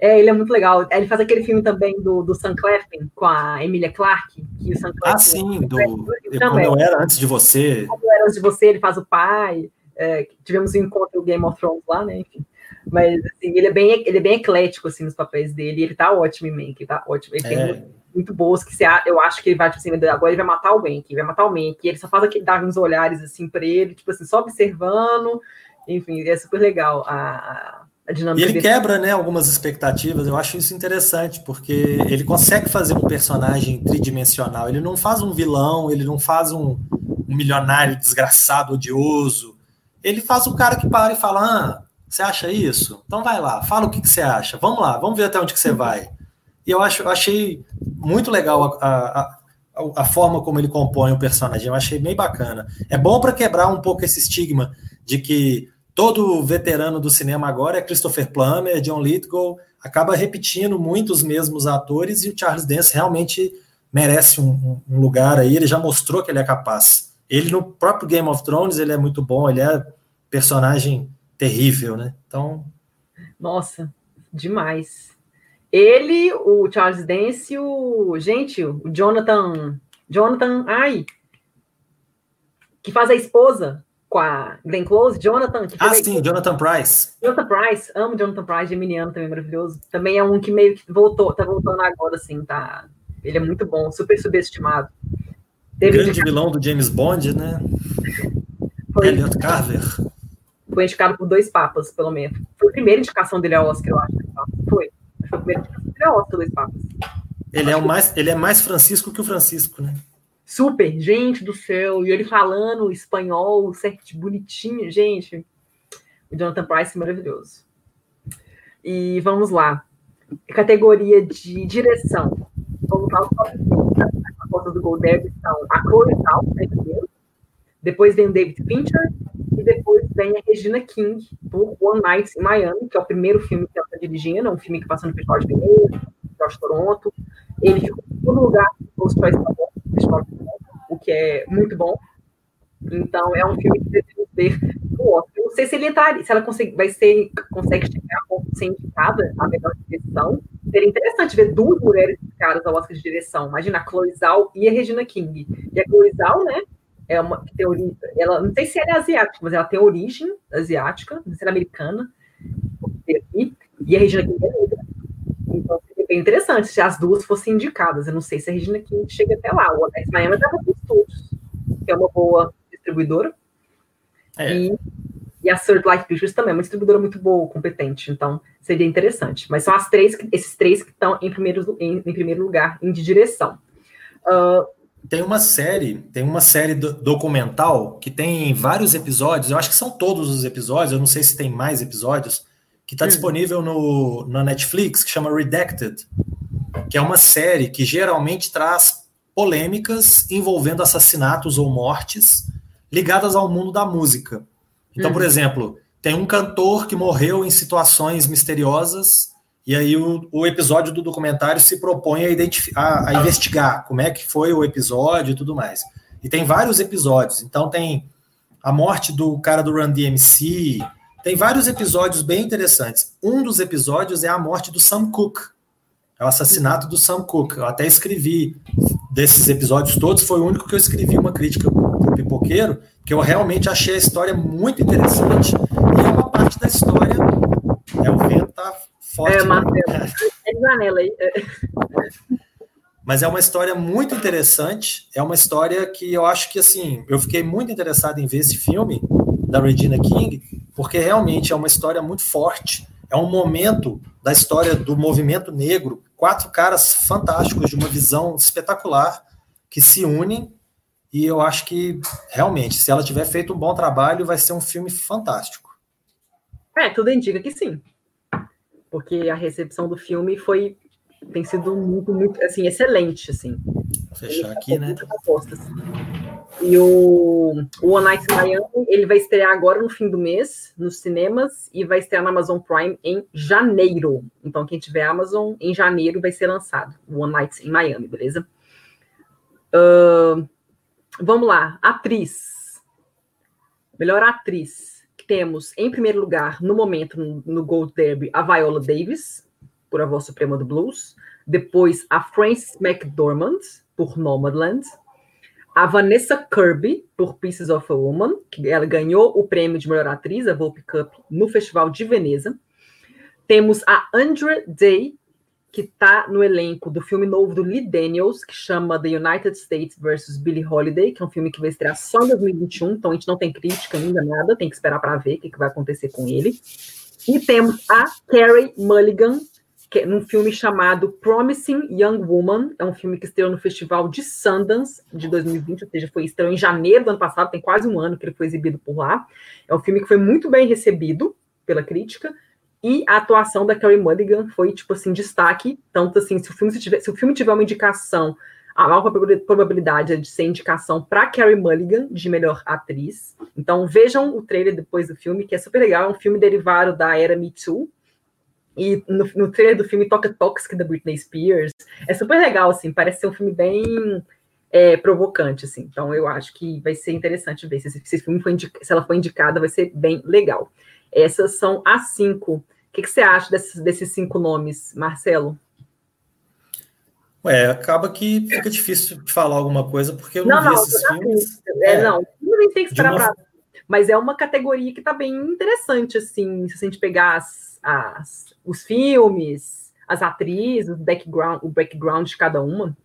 É, ele é muito legal. Ele faz aquele filme também do, do Sam Clefin, com a Emilia Clarke. Que o Sam ah, sim, do Como Eu Era Antes de Você. Como Eu Era Antes de Você, ele faz o pai. É, tivemos um encontro do Game of Thrones lá, né? Enfim. Mas assim, ele é bem, ele é bem eclético assim, nos papéis dele. Ele tá ótimo em Mank, tá ótimo. Ele é. tem muito, muito boas que você, eu acho que ele vai, tipo assim, agora ele vai matar o Mank, vai matar o Mank. Ele só faz aquele, dar uns olhares assim para ele, tipo assim, só observando. Enfim, é super legal a, a dinâmica. E ele dele. quebra, né, algumas expectativas. Eu acho isso interessante, porque ele consegue fazer um personagem tridimensional. Ele não faz um vilão, ele não faz um, um milionário desgraçado, odioso. Ele faz um cara que para e fala: ah, você acha isso? Então vai lá, fala o que, que você acha. Vamos lá, vamos ver até onde que você vai. E eu, acho, achei muito legal a, a, a, a forma como ele compõe o personagem. Eu achei bem bacana. É bom para quebrar um pouco esse estigma de que todo veterano do cinema agora é Christopher Plummer, John Lithgow, acaba repetindo muito os mesmos atores e o Charles Dance realmente merece um, um, lugar aí. Ele já mostrou que ele é capaz. Ele no próprio Game of Thrones ele é muito bom. Ele é personagem terrível, né? Então. Nossa, demais. Ele, o Charles Dance, o. Gente, o Jonathan. Jonathan. Ai! Que faz a esposa com a Glenn Close, Jonathan. ah, sim, Jonathan Price. Jonathan Price, amo Jonathan Price, geminiano também maravilhoso. Também é um que meio que voltou, tá voltando agora, assim, tá. Ele é muito bom, super subestimado. Teve Grande de... vilão do James Bond, né? Foi. Elliot Carver foi indicado por dois papas, pelo menos. Foi a primeira indicação dele ao Oscar, eu acho. Foi. Foi a primeira indicação dele ao Oscar, dois papas. Ele é, o mais, ele é mais Francisco que o Francisco, né? Super, gente do céu. E ele falando espanhol, certo, bonitinho, gente. O Jonathan Price maravilhoso. E vamos lá. Categoria de direção. Vamos lá, as portas do Goldberg são a Chloe Tal, né, primeiro. Depois vem o David Fincher, e depois vem a Regina King, por One Night in Miami, que é o primeiro filme que ela está dirigindo, é um filme que passou no Festival de Veneza, Festival de Toronto. Ele ficou em todo lugar no Choice Toronto, o que é muito bom. Então, é um filme que devemos ver no Oscar. Não sei se ele entraria, se ela consegue, vai ser, consegue chegar a ponto de ser indicada a melhor direção. Seria interessante ver duas mulheres indicadas ao Oscar de direção. Imagina a Chloe Zhao e a Regina King. E a Chloe Zhao, né, é uma teoria, ela, não sei se ela é asiática, mas ela tem origem asiática, não sei se ela é americana, e a Regina King é negra. Então, seria bem interessante se as duas fossem indicadas. Eu não sei se a Regina King chega até lá. O Alex Miami estava com estudos, que é uma boa distribuidora. É. E, e a Third Life Pictures também é uma distribuidora muito boa, competente. Então, seria interessante. Mas são as três, esses três que estão em primeiro, em, em primeiro lugar em de direção. Uh, tem uma série, tem uma série do, documental que tem vários episódios, eu acho que são todos os episódios, eu não sei se tem mais episódios, que está disponível no, na Netflix, que chama Redacted, que é uma série que geralmente traz polêmicas envolvendo assassinatos ou mortes ligadas ao mundo da música. Então, por uhum. exemplo, tem um cantor que morreu em situações misteriosas, e aí o, o episódio do documentário se propõe a, a, a, investigar como é que foi o episódio e tudo mais. E tem vários episódios. Então tem a morte do cara do Run DMC, tem vários episódios bem interessantes. Um dos episódios é a morte do Sam Cooke, é o assassinato do Sam Cooke. Eu até escrevi desses episódios todos, foi o único que eu escrevi uma crítica pro Pipoqueiro, que eu realmente achei a história muito interessante. E é uma parte da história. É o vento tá forte. É, né? Marcelo. É janela aí. Mas é uma história muito interessante. É uma história que eu acho que, assim, eu fiquei muito interessado em ver esse filme da Regina King, porque realmente é uma história muito forte. É um momento da história do movimento negro. Quatro caras fantásticos, de uma visão espetacular, que se unem e eu acho que, realmente, se ela tiver feito um bom trabalho, vai ser um filme fantástico. É, tudo indica que sim. Porque a recepção do filme foi tem sido muito, muito, assim, excelente, assim. Vou fechar aqui, né? Propostas. E o, o One Night in Miami, ele vai estrear agora no fim do mês, nos cinemas, e vai estrear na Amazon Prime em janeiro. Então, quem tiver Amazon, em janeiro vai ser lançado, o One Night in Miami, beleza? Uh, Vamos lá, atriz. Melhor atriz. Temos, em primeiro lugar, no momento, no, no Gold Derby, a Viola Davis, por A Voz Suprema do Blues. Depois, a Frances McDormand, por Nomadland. A Vanessa Kirby, por Pieces of a Woman, que ela ganhou o prêmio de melhor atriz, a Volpe Cup, no Festival de Veneza. Temos a Andrea Day, que está no elenco do filme novo do Lee Daniels, que chama The United States vs. Billie Holiday, que é um filme que vai estrear só em 2021, então a gente não tem crítica ainda, nada, tem que esperar para ver o que, que, vai acontecer com ele. E temos a Carrie Mulligan, que é num filme chamado Promising Young Woman, é um filme que estreou no Festival de Sundance de 2020, ou seja, foi estreou em janeiro do ano passado, tem quase um ano que ele foi exibido por lá. É um filme que foi muito bem recebido pela crítica, e a atuação da Carrie Mulligan foi, tipo assim, destaque. Tanto assim, se o filme, se tiver, se o filme tiver uma indicação, a maior probabilidade é de ser indicação para Carrie Mulligan de melhor atriz. Então vejam o trailer depois do filme, que é super legal. É um filme derivado da era Me Too. E no, no trailer do filme toca Toxic da Britney Spears. É super legal, assim. Parece ser um filme bem é, provocante, assim. Então eu acho que vai ser interessante ver se esse, se esse filme foi se ela for indicada, vai ser bem legal. Essas são as cinco que, que você acha desses, desses cinco nomes, Marcelo? Ué, acaba que fica difícil de falar alguma coisa, porque eu não, não vi não, esses filmes. É, é, não, tem que esperar uma... pra... Mas é uma categoria que está bem interessante, assim, se a gente pegar as, as, os filmes, as atrizes, o background, o background de cada uma.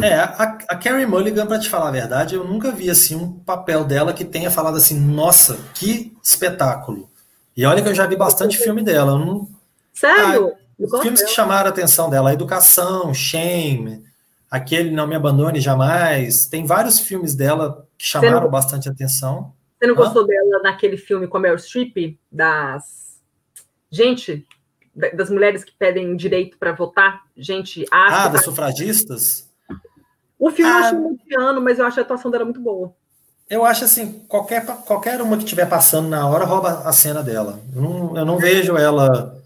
É, a, a Carrie Mulligan, para te falar a verdade, eu nunca vi assim um papel dela que tenha falado assim, nossa, que espetáculo. E olha que eu já vi bastante filme dela. Não... Sério? Ah, os filmes que chamaram a atenção dela, Educação, Shame, aquele Não Me Abandone Jamais. Tem vários filmes dela que chamaram não... bastante atenção. Você não gostou dela naquele filme com a Meryl Streep? Das. Gente, das mulheres que pedem direito para votar? Gente, Ah, das sufragistas? O filme ah, eu achei muito piano, mas eu acho a atuação dela muito boa. Eu acho assim, qualquer, qualquer uma que estiver passando na hora rouba a cena dela. Eu não, eu não vejo ela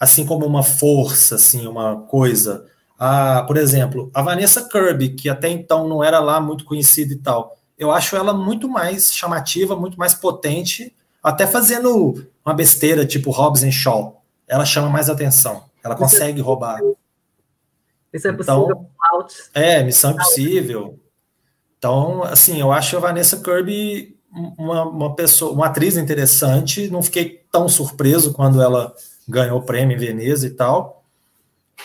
assim como uma força, assim, uma coisa. A, por exemplo, a Vanessa Kirby, que até então não era lá muito conhecida e tal, eu acho ela muito mais chamativa, muito mais potente, até fazendo uma besteira tipo Hobbs and Shaw. Ela chama mais atenção, ela consegue roubar. Isso é possível. Então, é, Missão Impossível. Então, assim, eu acho a Vanessa Kirby uma, uma pessoa, uma atriz interessante. Não fiquei tão surpreso quando ela ganhou o prêmio em Veneza e tal.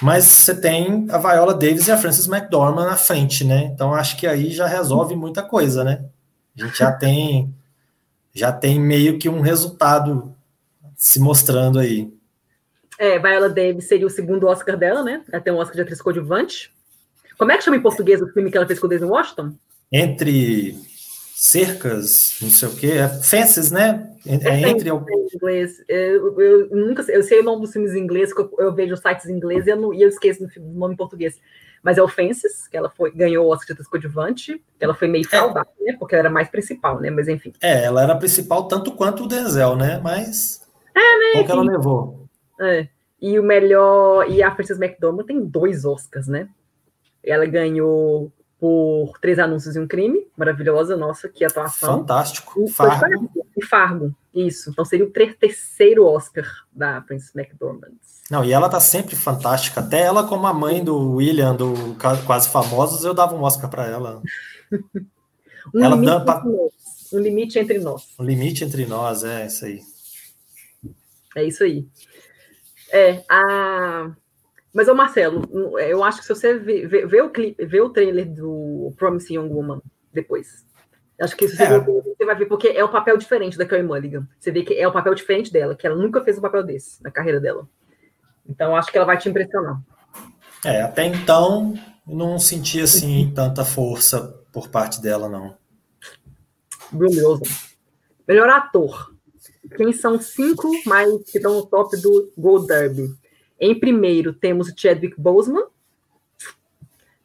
Mas você tem a Viola Davis e a Frances McDormand na frente, né? Então acho que aí já resolve muita coisa, né? A gente já tem já tem meio que um resultado se mostrando aí. É, Viola Davis seria o segundo Oscar dela, né? Tem um Oscar de atriz coadjuvante. Como é que chama em português o filme que ela fez com o Denzel Washington? Entre cercas, não sei o quê, é fences, né? É, é entre em inglês. Eu, eu, nunca sei, eu sei o nome dos filmes em inglês, eu, eu vejo sites em inglês e eu, não, e eu esqueço o nome em português. Mas é o Fences, que ela foi, ganhou o Oscar de coadjuvante, ela foi meio saudável, é. né? Porque ela era mais principal, né? Mas enfim. É, ela era principal tanto quanto o Denzel, né? Mas. É, né? Ela levou? É. E o melhor. E a Frances McDormand tem dois Oscars, né? Ela ganhou por Três Anúncios e um Crime, maravilhosa, nossa, que atuação. Fantástico. E Fargo. E Fargo, isso. Então seria o terceiro Oscar da Princess McDormand. Não, e ela tá sempre fantástica. Até ela, como a mãe do William, do Quase Famosos, eu dava um Oscar para ela. um, ela limite dá... um limite entre nós. Um limite entre nós, é isso aí. É isso aí. É, a mas, ô Marcelo, eu acho que se você vê, vê, vê o clipe, vê o trailer do Promising Young Woman depois. Acho que isso é. você vai ver, porque é um papel diferente da Carey Mulligan. Você vê que é um papel diferente dela, que ela nunca fez um papel desse na carreira dela. Então, acho que ela vai te impressionar. É, até então, não senti, assim, uhum. tanta força por parte dela, não. Brilhoso. Melhor ator. Quem são cinco mais que estão no top do Gold Derby? Em primeiro, temos o Chadwick Boseman,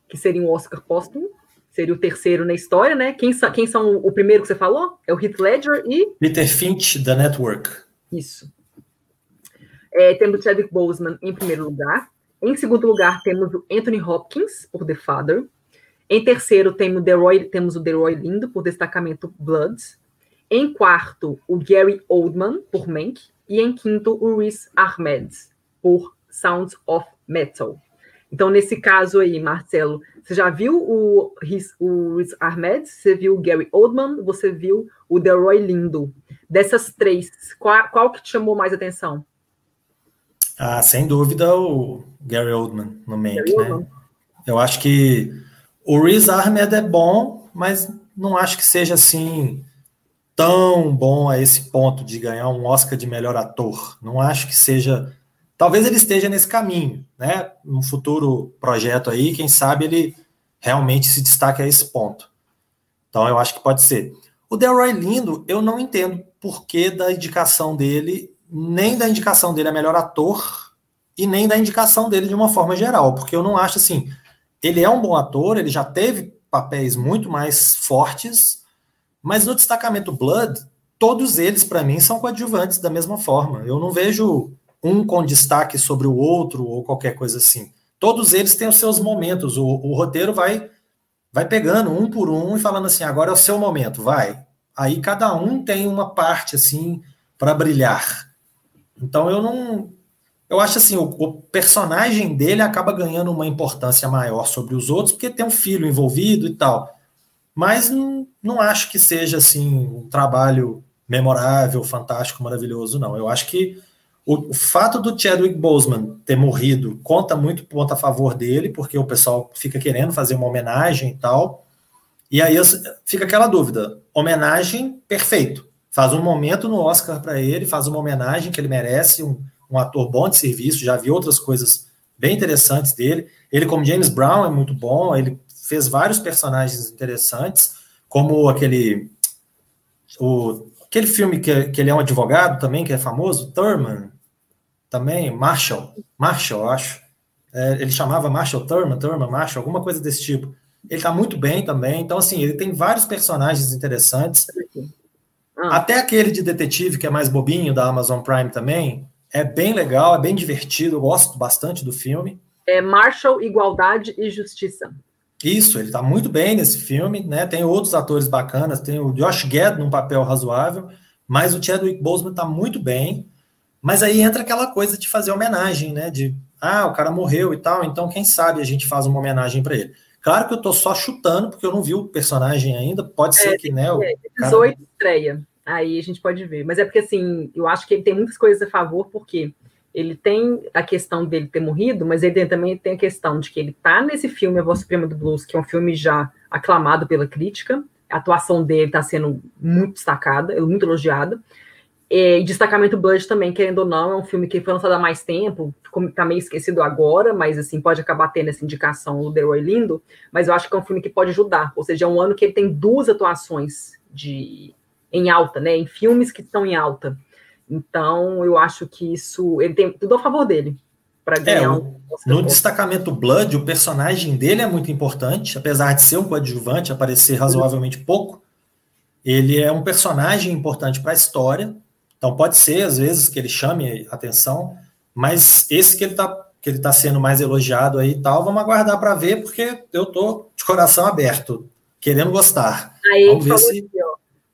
que seria um Oscar póstumo. Seria o terceiro na história, né? Quem, quem são o primeiro que você falou? É o Heath Ledger e... Peter Finch, da Network. Isso. É, temos o Chadwick Boseman em primeiro lugar. Em segundo lugar, temos o Anthony Hopkins, por The Father. Em terceiro, temos, The Roy, temos o The Roy Lindo, por Destacamento Blood. Em quarto, o Gary Oldman, por Mank. E em quinto, o Riz Ahmed, por Sounds of Metal. Então, nesse caso aí, Marcelo, você já viu o, o Riz Ahmed, você viu o Gary Oldman, você viu o Delroy Lindo. Dessas três, qual, qual que te chamou mais atenção? Ah, sem dúvida o Gary Oldman no Mank, né? Eu acho que o Riz Ahmed é bom, mas não acho que seja assim tão bom a esse ponto de ganhar um Oscar de melhor ator. Não acho que seja Talvez ele esteja nesse caminho, né? Um futuro projeto aí, quem sabe ele realmente se destaque a esse ponto. Então eu acho que pode ser. O Delroy Lindo, eu não entendo por que da indicação dele, nem da indicação dele a melhor ator, e nem da indicação dele de uma forma geral, porque eu não acho assim. Ele é um bom ator, ele já teve papéis muito mais fortes, mas no destacamento Blood, todos eles, para mim, são coadjuvantes da mesma forma. Eu não vejo um com destaque sobre o outro ou qualquer coisa assim. Todos eles têm os seus momentos. O, o roteiro vai vai pegando um por um e falando assim, agora é o seu momento, vai. Aí cada um tem uma parte assim para brilhar. Então eu não eu acho assim, o, o, personagem dele acaba ganhando uma importância maior sobre os outros, porque tem um filho envolvido e tal. Mas não, não acho que seja assim um trabalho memorável, fantástico, maravilhoso, não. Eu acho que o, o, fato do Chadwick Boseman ter morrido conta muito ponto a favor dele, porque o pessoal fica querendo fazer uma homenagem e tal. E aí fica aquela dúvida: homenagem, perfeito. Faz um momento no Oscar para ele, faz uma homenagem que ele merece, um, um ator bom de serviço. Já vi outras coisas bem interessantes dele. Ele, como James Brown, é muito bom. Ele fez vários personagens interessantes, como aquele. O, aquele filme que, que ele é um advogado também, que é famoso, Thurman, também, Marshall, Marshall, acho. É, ele chamava Marshall Thurman, Thurman, Marshall, alguma coisa desse tipo. Ele tá muito bem também. Então, assim, ele tem vários personagens interessantes. Ah. Até aquele de detetive, que é mais bobinho, da Amazon Prime também, É bem legal, é bem divertido, eu gosto bastante do filme. É Marshall, Igualdade e Justiça. Isso, ele está muito bem nesse filme, né? Tem outros atores bacanas, tem o Josh Gad num papel razoável, mas o Chadwick Boseman está muito bem. Mas aí entra aquela coisa de fazer homenagem, né? De ah, o cara morreu e tal, então quem sabe a gente faz uma homenagem para ele. Claro que eu tô só chutando, porque eu não vi o personagem ainda, pode ser é, que, né? O é, 18 cara... estreia, aí a gente pode ver. Mas é porque, assim, eu acho que ele tem muitas coisas a favor, porque ele tem a questão dele ter morrido, mas ele tem, também tem a questão de que ele tá nesse filme A Voz Suprema do Blues, que é um filme já aclamado pela crítica, a atuação dele está sendo muito destacada, muito elogiada, e Destacamento Blood também, querendo ou não, é um filme que foi lançado há mais tempo, tá meio esquecido agora, mas assim, pode acabar tendo essa indicação o The Roy Lindo, mas eu acho que é um filme que pode ajudar, ou seja, é um ano que ele tem duas atuações de em alta, né, em filmes que estão em alta. Então, eu acho que isso, ele tem tudo a favor dele para é, ganhar é, um No destacamento Blood, o personagem dele é muito importante, apesar de ser um coadjuvante, aparecer razoavelmente pouco, ele é um personagem importante para a história, então pode ser, às vezes, que ele chame atenção, mas esse que ele está que ele tá sendo mais elogiado aí e tal, vamos aguardar para ver, porque eu tô de coração aberto, querendo gostar. Aí vamos ver se...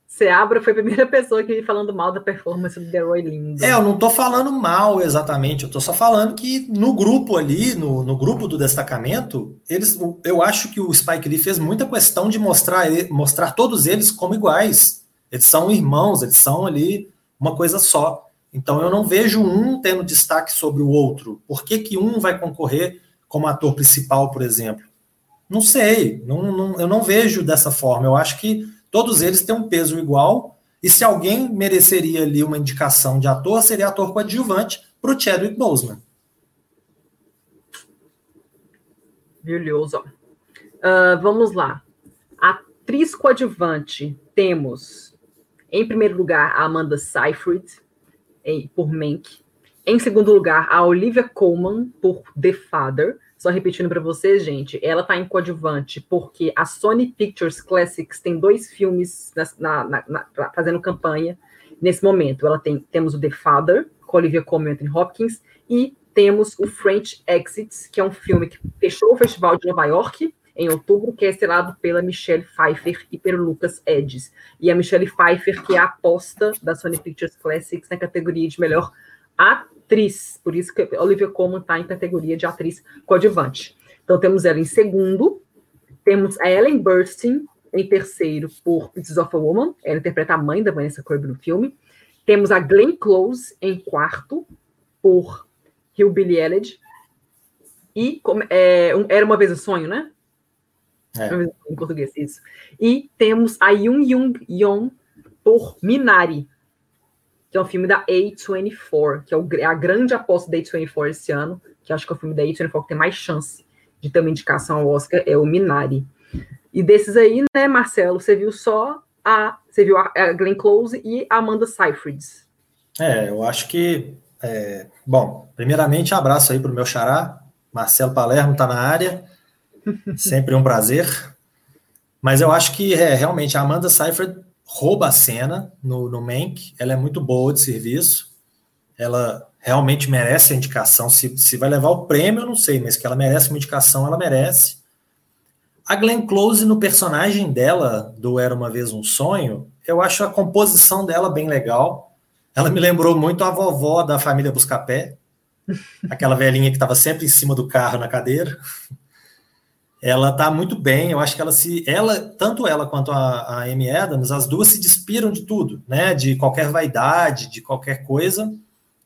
Seabra foi a primeira pessoa que falando mal da performance do Roy Lindo. É, eu não tô falando mal exatamente, eu tô só falando que no grupo ali, no, no grupo do destacamento, eles, eu acho que o Spike Lee fez muita questão de mostrar, mostrar todos eles como iguais. Eles são irmãos, eles são ali uma coisa só. Então eu não vejo um tendo destaque sobre o outro. Por que, que um vai concorrer como ator principal, por exemplo? Não sei, não, não, eu não vejo dessa forma. Eu acho que todos eles têm um peso igual, e se alguém mereceria ali uma indicação de ator, seria ator coadjuvante para o Chadwick Boseman. Brilhoso. Uh, vamos lá. Atriz coadjuvante, temos em primeiro lugar, a Amanda Seyfried, em, por Mank. Em segundo lugar, a Olivia Colman, por The Father. Só repetindo para vocês, gente, ela tá em coadjuvante porque a Sony Pictures Classics tem dois filmes na, na, na, fazendo campanha nesse momento. Ela tem temos o The Father, com Olivia Colman e Anthony Hopkins, e temos o French Exits, que é um filme que fechou o Festival de Nova York em outubro, que é estrelado pela Michelle Pfeiffer e pelo Lucas Edges. E a Michelle Pfeiffer, que é a aposta da Sony Pictures Classics na categoria de melhor atriz. Por isso que Olivia Colman está em categoria de atriz coadjuvante. Então temos ela em segundo, temos a Ellen Burstyn em terceiro por Pieces of a Woman, ela interpreta a mãe da Vanessa Kirby no filme. Temos a Glenn Close em quarto por Hillbilly Elegy. E é, um, Era Uma Vez o Sonho, né? É. Em português, isso. E temos a Yoon Young Yeon por Minari, que é um filme da A24, que é, é a grande aposta da A24 esse ano, que acho que é o filme da A24 que tem mais chance de ter uma indicação ao Oscar, é o Minari. E desses aí, né, Marcelo, você viu só a. Você viu a Glenn Close e a Amanda Seyfried. É, eu acho que. É, bom, primeiramente, abraço aí para o meu xará, Marcelo Palermo está na área. Sempre um prazer. Mas eu acho que é, realmente a Amanda Seyfried rouba a cena no, no Mank. Ela é muito boa de serviço. Ela realmente merece a indicação. Se, se vai levar o prêmio, eu não sei, mas que ela merece uma indicação, ela merece. A Glenn Close, no personagem dela, do Era Uma Vez um Sonho, eu acho a composição dela bem legal. Ela me lembrou muito a vovó da família Buscapé, aquela velhinha que estava sempre em cima do carro na cadeira ela tá muito bem. Eu acho que ela se, ela, tanto ela quanto a, a Amy Adams, as duas se despiram de tudo, né? De qualquer vaidade, de qualquer coisa,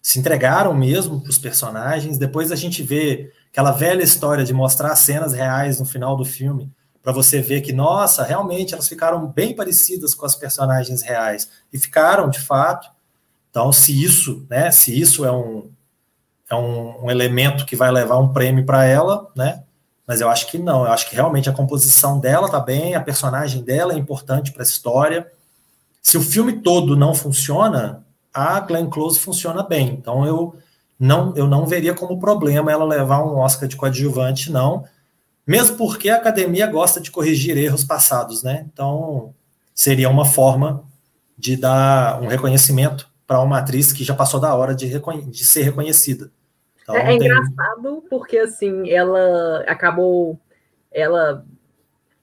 se entregaram mesmo para os personagens. Depois a gente vê aquela velha história de mostrar cenas reais no final do filme, para você ver que, nossa, realmente elas ficaram bem parecidas com as personagens reais e ficaram, de fato. Então, se isso, né? Se isso é um é um, um elemento que vai levar um prêmio para ela, né? Mas eu acho que não, eu acho que realmente a composição dela tá bem, a personagem dela é importante para a história. Se o filme todo não funciona, a Glenn Close funciona bem. Então eu não, eu não veria como problema ela levar um Oscar de coadjuvante, não. Mesmo porque a academia gosta de corrigir erros passados, né? Então seria uma forma de dar um reconhecimento para uma atriz que já passou da hora de, de ser reconhecida. Então, é, é tem... engraçado porque assim ela acabou, ela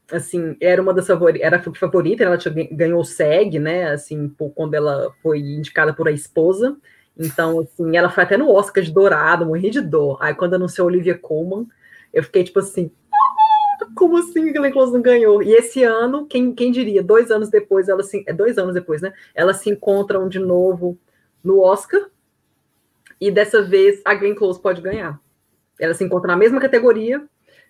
assim era uma das favoritas, era favorita, ela tinha, ganhou o SEG, né? Assim, por, quando ela foi indicada por a esposa. Então, assim, ela foi até no Oscar de Dourado, morri de dor. Aí, quando anunciou Olivia Colman, eu fiquei tipo assim, como assim a Glenn Close não ganhou? E esse ano, quem, quem diria, dois anos depois, ela se, é dois anos depois, né? Elas se encontram de novo no Oscar e dessa vez a Glenn Close pode ganhar. Ela se encontra na mesma categoria,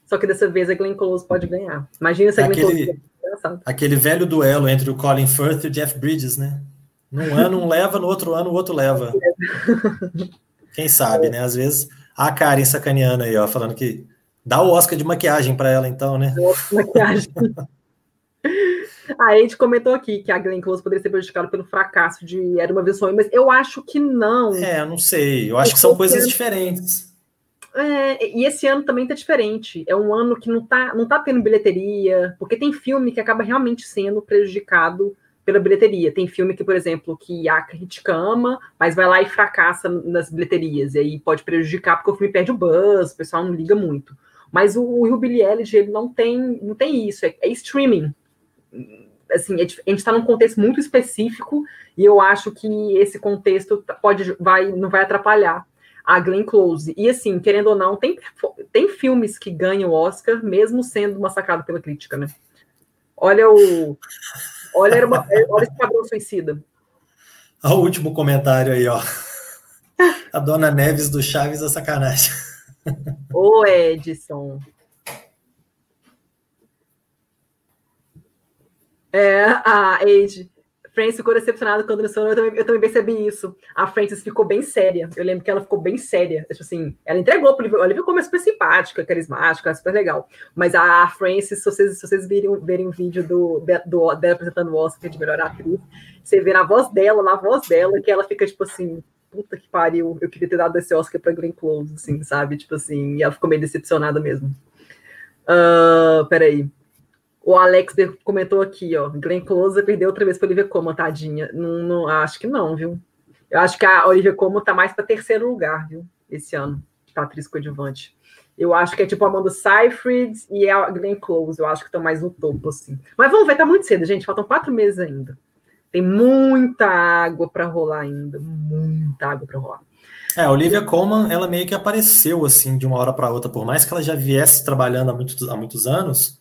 só que dessa vez a Glenn Close pode ganhar. Imagina se a Glenn aquele, Close. Aquele velho duelo entre o Colin Firth e o Jeff Bridges, né? Num ano um leva, no outro ano o outro leva. Quem sabe, né? Às vezes a Karen sacaneando aí, ó, falando que dá o Oscar de maquiagem para ela, então, né? Maquiagem. A gente comentou aqui que a Glenn Close poderia ser prejudicada pelo fracasso de Era uma vez sonho, mas eu acho que não. É, não sei. Eu acho que são coisas diferentes. É, e esse ano também tá diferente. É um ano que não tá, não tá tendo bilheteria, porque tem filme que acaba realmente sendo prejudicado pela bilheteria. Tem filme que, por exemplo, que a crítica ama, mas vai lá e fracassa nas bilheterias, e aí pode prejudicar porque o filme perde o buzz, o pessoal não liga muito. Mas o, o Ruby ele não tem, não tem isso, é, é streaming assim, a gente está num contexto muito específico e eu acho que esse contexto pode, vai, não vai atrapalhar a Glenn Close. E assim, querendo ou não, tem, tem filmes que ganham o Oscar, mesmo sendo massacrado pela crítica, né? Olha o. Olha, era uma, olha esse padrão suicida. Olha o último comentário aí, ó. A dona Neves do Chaves é sacanagem. Ô, Edson. É, a Age. Francis ficou decepcionada quando mencionou, eu eu também percebi isso. A Francis ficou bem séria. Eu lembro que ela ficou bem séria. Tipo assim, ela entregou pro livro. O livro como é super simpática, carismática, super legal. Mas a Francis, se vocês, se vocês virem, verem o vídeo do, do, dela apresentando o Oscar de melhor atriz, você vê na voz dela, na voz dela, que ela fica tipo assim, puta que pariu, eu queria ter dado esse Oscar pra Glenn Close, assim, sabe? Tipo assim, e ela ficou meio decepcionada mesmo. Uh, peraí. O Alex comentou aqui, ó. Glenn Close perdeu outra vez para Olivia Colman, tadinha. Não, não, acho que não, viu? Eu acho que a Olivia Colman tá mais para terceiro lugar, viu? Esse ano, para atriz coadjuvante. Eu acho que é tipo a Amanda Seyfried e a Glenn Close. Eu acho que estão mais no topo, assim. Mas vamos ver, tá muito cedo, gente. Faltam quatro meses ainda. Tem muita água para rolar ainda. Muita água para rolar. É, a Olivia Colman, ela meio que apareceu assim de uma hora para outra, por mais que ela já viesse trabalhando há muitos, há muitos anos,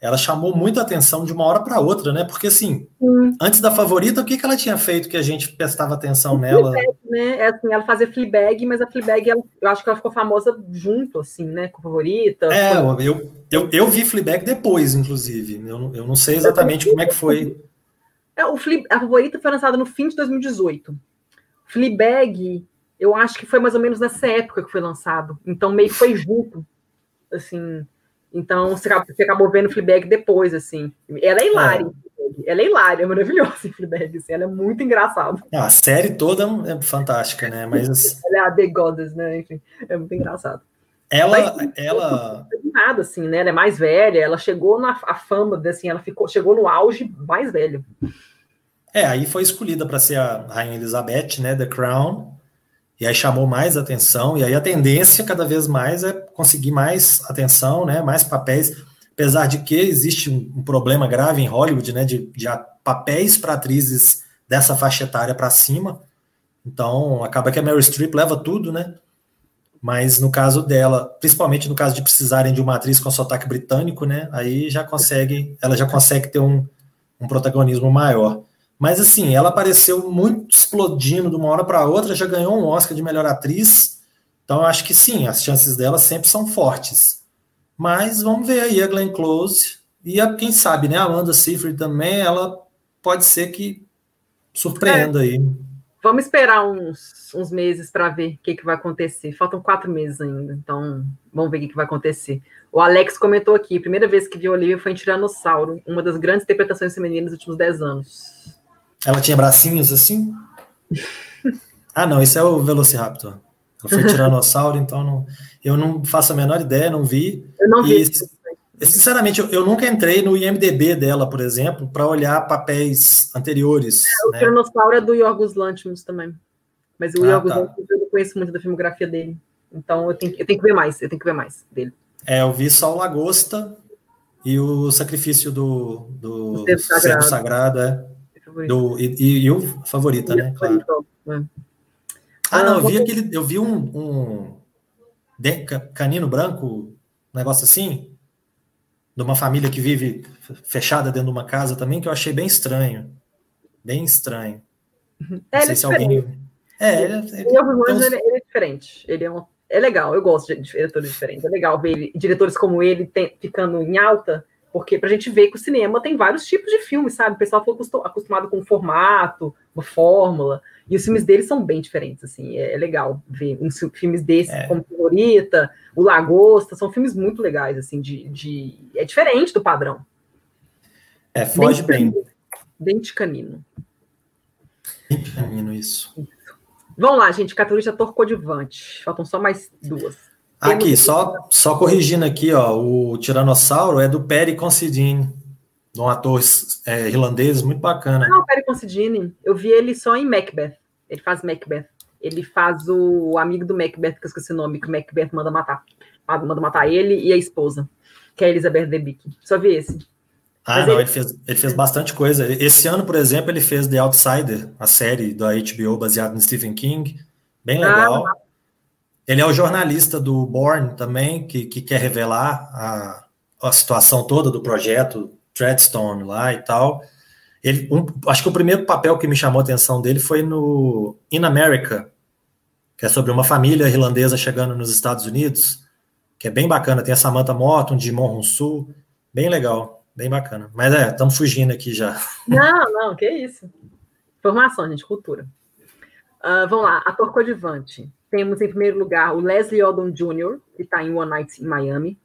ela chamou muita atenção de uma hora para outra, né? Porque assim, hum. antes da favorita, o que, que ela tinha feito que a gente prestava atenção o nela? Fleabag, né? É assim, ela fazia Fleabag, mas a Fleabag, ela, eu acho que ela ficou famosa junto, assim, né? Com a favorita. É, foi... eu, eu, eu vi Fleabag depois, inclusive. Eu, eu não sei exatamente como é que foi. É, o Fle... A favorita foi lançada no fim de 2018. Fleabag, eu acho que foi mais ou menos nessa época que foi lançado. Então, meio que foi junto, assim então, você acabou vendo Fleabag depois, assim. Ela é hilária. É. Ela é hilária, é maravilhosa em Fleabag, assim. Ela é muito engraçada. a série toda é fantástica, né? Mas... ela é a The Goddess, né? Enfim, é muito engraçado. Ela, Mas, ela... Nada, assim, né? Ela é mais velha, ela chegou na a fama, assim, ela ficou, chegou no auge mais velha. É, aí foi escolhida para ser a Rainha Elizabeth, né? The Crown. E aí chamou mais atenção, e aí a tendência cada vez mais é conseguir mais atenção, né, mais papéis, apesar de que existe um, problema grave em Hollywood, né, de, de papéis para atrizes dessa faixa etária para cima, então acaba que a Mary Streep leva tudo, né, mas no caso dela, principalmente no caso de precisarem de uma atriz com sotaque britânico, né, aí já consegue, ela já consegue ter um, um protagonismo maior. Mas assim, ela apareceu muito explodindo de uma hora para outra, já ganhou um Oscar de melhor atriz. Então acho que sim, as chances dela sempre são fortes. Mas vamos ver aí a Glenn Close e a, quem sabe, né, a Amanda Seyfried também, ela pode ser que surpreenda é. aí. Vamos esperar uns, uns meses para ver o que, que vai acontecer. Faltam quatro meses ainda, então vamos ver o que, que vai acontecer. O Alex comentou aqui: primeira vez que viu Olivia foi em Tiranossauro, uma das grandes interpretações femininas dos últimos dez anos. Ela tinha bracinhos assim? ah, não, isso é o Velociraptor. Foi tiranossauro, então não, eu não faço a menor ideia, não vi. Eu não vi. E, Sinceramente, eu, eu, nunca entrei no IMDB dela, por exemplo, para olhar papéis anteriores. É, o né? Tiranossauro é do Yorgos Lanthimos também. Mas o ah, Yorgos tá. Lanthimos eu não conheço muito da filmografia dele. Então eu tenho, eu tenho que ver mais, eu tenho que ver mais dele. É, eu vi só o Lagosta e o sacrifício do, do o sagrado, sagrado é. Do, e, e, e, o favorita, né? Claro. É. Ah, não, eu vi aquele. Eu vi um, um canino branco, um negócio assim, de uma família que vive fechada dentro de uma casa também, que eu achei bem estranho. Bem estranho. Não é, sei se é alguém. É, ele, ele, ele, ele, é diferente. Ele é, um, é legal, eu gosto de diretores diferentes. É legal ver diretores como ele tem, ficando em alta, porque pra gente ver que o cinema tem vários tipos de filmes, sabe? O pessoal foi acostumado com um formato, uma fórmula. E os filmes deles são bem diferentes, assim, é, é legal ver uns filmes desses, é. como Favorita, O Lagosta, são filmes muito legais, assim, de, de... é diferente do padrão. É, foge bem. Dente canino. Dente canino, isso. Vamos lá, gente, categoria ator coadjuvante. Faltam só mais duas. Aqui, Temos... só, só corrigindo aqui, ó, o Tiranossauro é do Perry Considine, de um ator é, irlandês muito bacana. Não, o Perry Considine, eu vi ele só em Macbeth. Ele faz Macbeth. Ele faz o amigo do Macbeth, que eu esqueci o nome, que o Macbeth manda matar. Manda matar ele e a esposa, que é a Elizabeth Debicki. Só vi esse. Ah, Mas não, ele... ele... fez, ele fez bastante coisa. Esse ano, por exemplo, ele fez The Outsider, a série da HBO baseada no Stephen King. Bem legal. Ah, ele é o jornalista do Born também, que, que quer revelar a, a situação toda do projeto Treadstone lá e tal. Ele, um, acho que o primeiro papel que me chamou a atenção dele foi no In America, que é sobre uma família irlandesa chegando nos Estados Unidos, que é bem bacana. Tem a Samantha Morton, Jimon Rousseau, bem legal, bem bacana. Mas é, estamos fugindo aqui já. Não, não, que isso. Informação, gente, cultura. Uh, vamos lá, ator coadjuvante. Temos em primeiro lugar o Leslie Odom Jr., que está em One Night em Miami.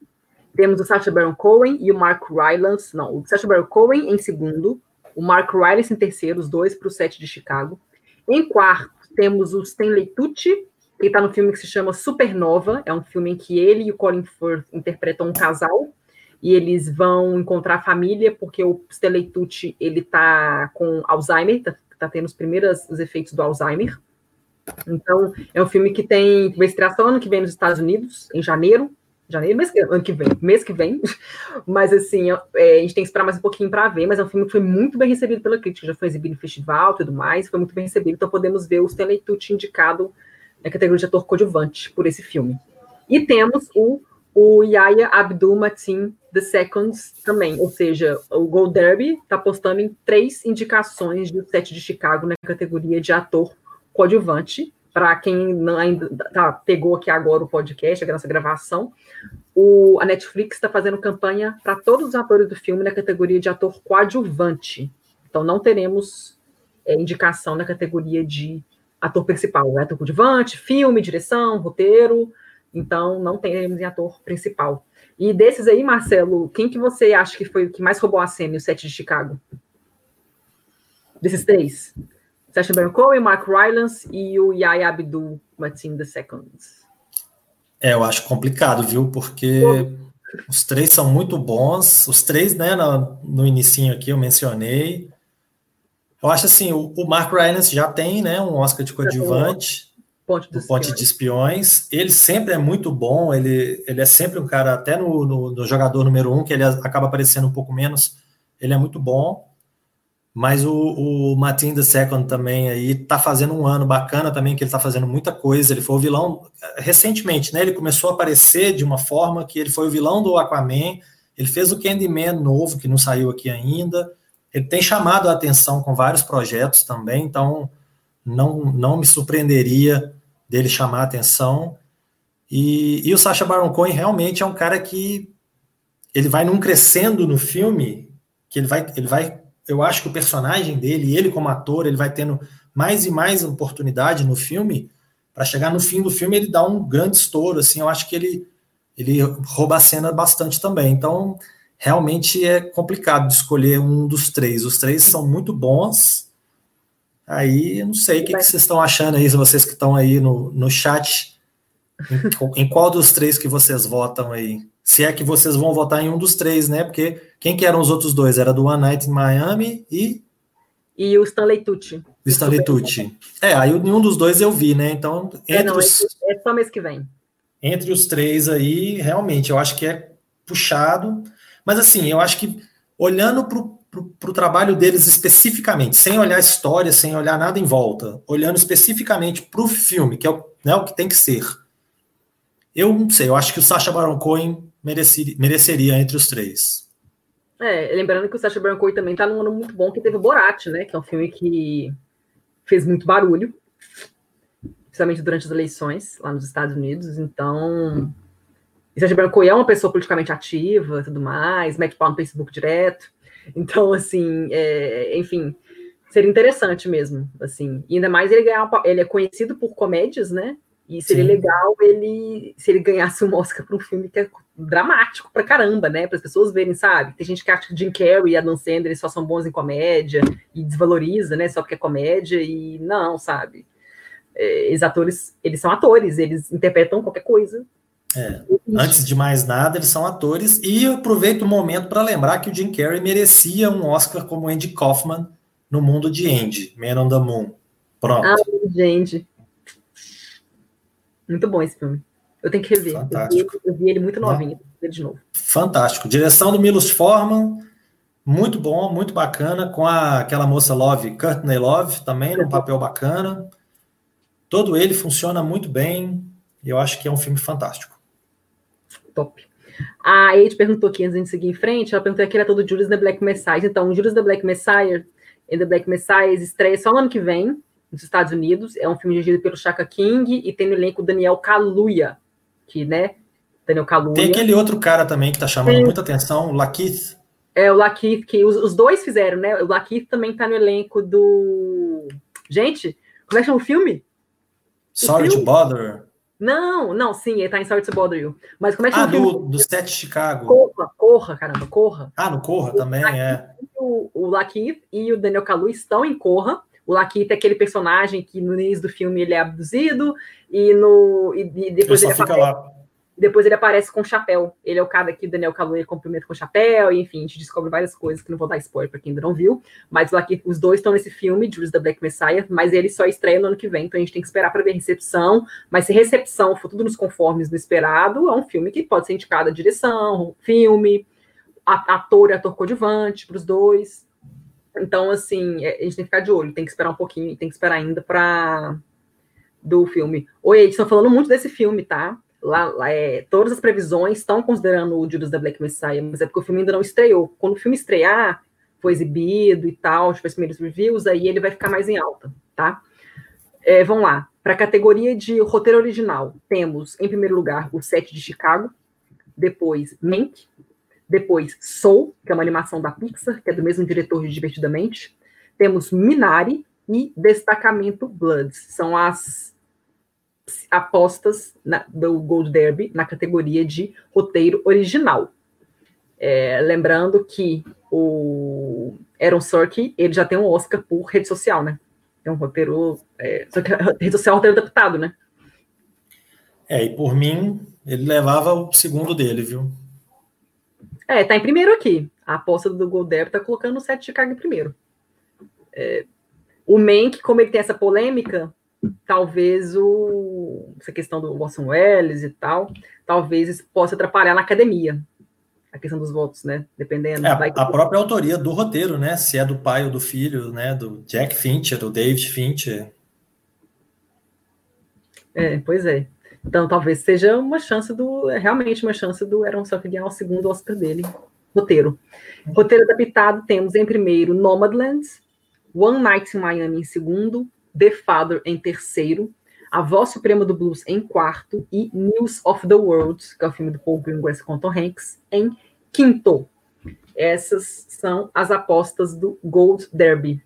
Temos o Sacha Baron Cohen e o Mark Rylance. Não, o Sacha Baron Cohen em segundo, o Mark Rylance em terceiro, os dois para o set de Chicago. Em quarto, temos o Stanley Tucci, que está no filme que se chama Supernova. É um filme em que ele e o Colin Firth interpretam um casal e eles vão encontrar a família porque o Stanley Tucci ele está com Alzheimer, está tá tendo os primeiros os efeitos do Alzheimer. Então, é um filme que tem vai estrear só ano que vem nos Estados Unidos, em janeiro, janeiro, mês que, ano que vem, mês que vem. Mas assim, é, a gente tem que esperar mais um pouquinho para ver, mas é um filme que foi muito bem recebido pela crítica, já foi exibido em festival e tudo mais, foi muito bem recebido, então podemos ver o Stanley Tucci indicado na categoria de ator coadjuvante por esse filme. E temos o, o Yaya Abdul Mateen II também, ou seja, o Gold Derby está postando em três indicações do set de Chicago na categoria de ator coadjuvante, para quem não ainda tá, pegou aqui agora o podcast, a nossa gravação, o, a Netflix está fazendo campanha para todos os atores do filme na categoria de ator coadjuvante. Então não teremos é, indicação na categoria de ator principal, né? ator coadjuvante, filme, direção, roteiro. Então não teremos em ator principal. E desses aí, Marcelo, quem que você acha que foi o que mais roubou a cena no set de Chicago? Desses três? Sacha Baron Cohen, Mark Rylance e o Yaya Abdul Mateen II. É, eu acho complicado, viu? Porque os três são muito bons. Os três, né, no, no inicinho aqui eu mencionei. Eu acho assim, o, o Mark Rylance já tem, né, um Oscar de coadjuvante. Ponte, do Ponte de Espiões. Ele sempre é muito bom, ele, ele é sempre um cara, até no, no, no jogador número um, que ele acaba aparecendo um pouco menos, ele é muito bom. Mas o, o Martin the Second também aí tá fazendo um ano bacana também, que ele tá fazendo muita coisa. Ele foi o vilão recentemente, né? Ele começou a aparecer de uma forma que ele foi o vilão do Aquaman. Ele fez o Candyman novo, que não saiu aqui ainda. Ele tem chamado a atenção com vários projetos também, então não, não me surpreenderia dele chamar a atenção. E, e o Sacha Baron Cohen realmente é um cara que ele vai num crescendo no filme, que ele vai, ele vai eu acho que o personagem dele, ele como ator, ele vai tendo mais e mais oportunidade no filme, para chegar no fim do filme ele dá um grande estouro, assim, eu acho que ele, ele rouba a cena bastante também. Então, realmente é complicado escolher um dos três. Os três são muito bons. Aí, eu não sei o que, que vocês estão achando aí, vocês que estão aí no, no chat. Em, em qual dos três que vocês votam aí? Se é que vocês vão votar em um dos três, né? Porque quem que eram os outros dois? Era do One Night in Miami e. E o Stanley Tucci. O Stanley Tucci. É, aí nenhum dos dois eu vi, né? Então, entre é, não, os... é só mês que vem. Entre os três aí, realmente, eu acho que é puxado. Mas assim, eu acho que olhando para o trabalho deles especificamente, sem olhar a história, sem olhar nada em volta, olhando especificamente para o filme, que é o, né, o que tem que ser. Eu não sei, eu acho que o Sacha Baron Cohen mereceria, mereceria entre os três. É, lembrando que o Sacha Baron Cohen também está num ano muito bom, que teve o Borat, né? Que é um filme que fez muito barulho, principalmente durante as eleições lá nos Estados Unidos. Então, o Sacha Baron Cohen é uma pessoa politicamente ativa tudo mais, mete pau no Facebook direto. Então, assim, é, enfim, seria interessante mesmo, assim. E ainda mais ele ganhar, ele é conhecido por comédias, né? E seria Sim. legal ele se ele ganhasse um Oscar para um filme que é dramático pra caramba, né? Para as pessoas verem, sabe? Tem gente que acha que Jim Carrey e Adam Sandler só são bons em comédia e desvaloriza, né? Só porque é comédia e não, sabe? É, esses atores, eles são atores, eles interpretam qualquer coisa. É. Antes de mais nada, eles são atores e eu aproveito o momento para lembrar que o Jim Carrey merecia um Oscar como Andy Kaufman no mundo de Andy, Man on the Moon. Pronto. Ah, gente. Muito bom esse filme. Eu tenho que rever. Fantástico. Eu vi, eu vi ele muito novinho. Ver de novo. Fantástico. Direção do Milos Forman. Muito bom, muito bacana. Com a, aquela moça Love, Courtney Love, também, num papel bacana. Todo ele funciona muito bem. Eu acho que é um filme fantástico. Top. A Ade perguntou aqui antes de seguir em frente, ela perguntou aqui era todo Julius the Black Messiah. Então, Julius the Black Messiah The Black Messiah estreia só no ano que vem, nos Estados Unidos. É um filme dirigido pelo Chaka King e tem no elenco Daniel Kaluuya, que, né, Daniel Kaluuya. Tem aquele outro cara também que tá chamando tem. muita atenção, o Lakeith. É, o Lakeith, que os, os, dois fizeram, né? O Lakeith também tá no elenco do... Gente, como é que chama o filme? Sorry filme? to Bother. Não, não, sim, ele tá em Sorry to Bother You. Mas como é que Ah, do, do set Chicago. Corra, Corra, caramba, Corra. Ah, no Corra o também, Lakeith, é. O, o Lakeith e o Daniel Kalu estão em Corra. O Lakeith é aquele personagem que no início do filme ele é abduzido e, no, e, e depois ele, ele aparece, lá. depois ele aparece com chapéu. Ele é o cara que o Daniel Kaluuya cumprimenta com chapéu, e, enfim, a gente descobre várias coisas que não vou dar spoiler para quem ainda não viu. Mas o Lakeith, os dois estão nesse filme, Judas da Black Messiah, mas ele só estreia no ano que vem, então a gente tem que esperar para ver recepção. Mas se recepção for tudo nos conformes do esperado, é um filme que pode ser indicado a direção, filme, ator e ator coadjuvante para os dois. Então, assim, é, a gente tem que ficar de olho, tem que esperar um pouquinho, tem que esperar ainda para do filme. Oi, eles estão falando muito desse filme, tá? Lá, lá é, todas as previsões estão considerando o Judas da Black Messiah, mas é porque o filme ainda não estreou. Quando o filme estrear, foi exibido e tal, tipo, os primeiros reviews, aí ele vai ficar mais em alta, tá? É, vamos lá. Para a categoria de roteiro original, temos, em primeiro lugar, o Set de Chicago, depois Mank, depois, Soul, que é uma animação da Pixar, que é do mesmo diretor de Divertidamente. Temos Minari e Destacamento Bloods. São as apostas na, do Gold Derby na categoria de roteiro original. É, lembrando que o Aaron Sorkin, ele já tem um Oscar por rede social, né? É um roteiro... É, só que rede social é um roteiro adaptado, né? É, e por mim, ele levava o segundo dele, viu? É, tá em primeiro aqui. A aposta do Goldberg tá colocando o Sete de Chicago em primeiro. É, o Mank, como ele tem essa polêmica, talvez o, essa questão do Orson Welles e tal, talvez isso possa atrapalhar na academia. A questão dos votos, né? Dependendo. É, a própria autoria do roteiro, né? Se é do pai ou do filho, né? Do Jack Fincher, do David Fincher. É, pois é. Então, talvez seja uma chance do. Realmente uma chance do Aaron Sorkin ganhar o segundo Oscar dele. Roteiro. Roteiro adaptado, temos em primeiro Nomadland, One Night in Miami em segundo, The Father em terceiro, A Voz Suprema do Blues em quarto e News of the World, que é o filme do Paul Greengrass com Tom Hanks, em quinto. Essas são as apostas do Gold Derby.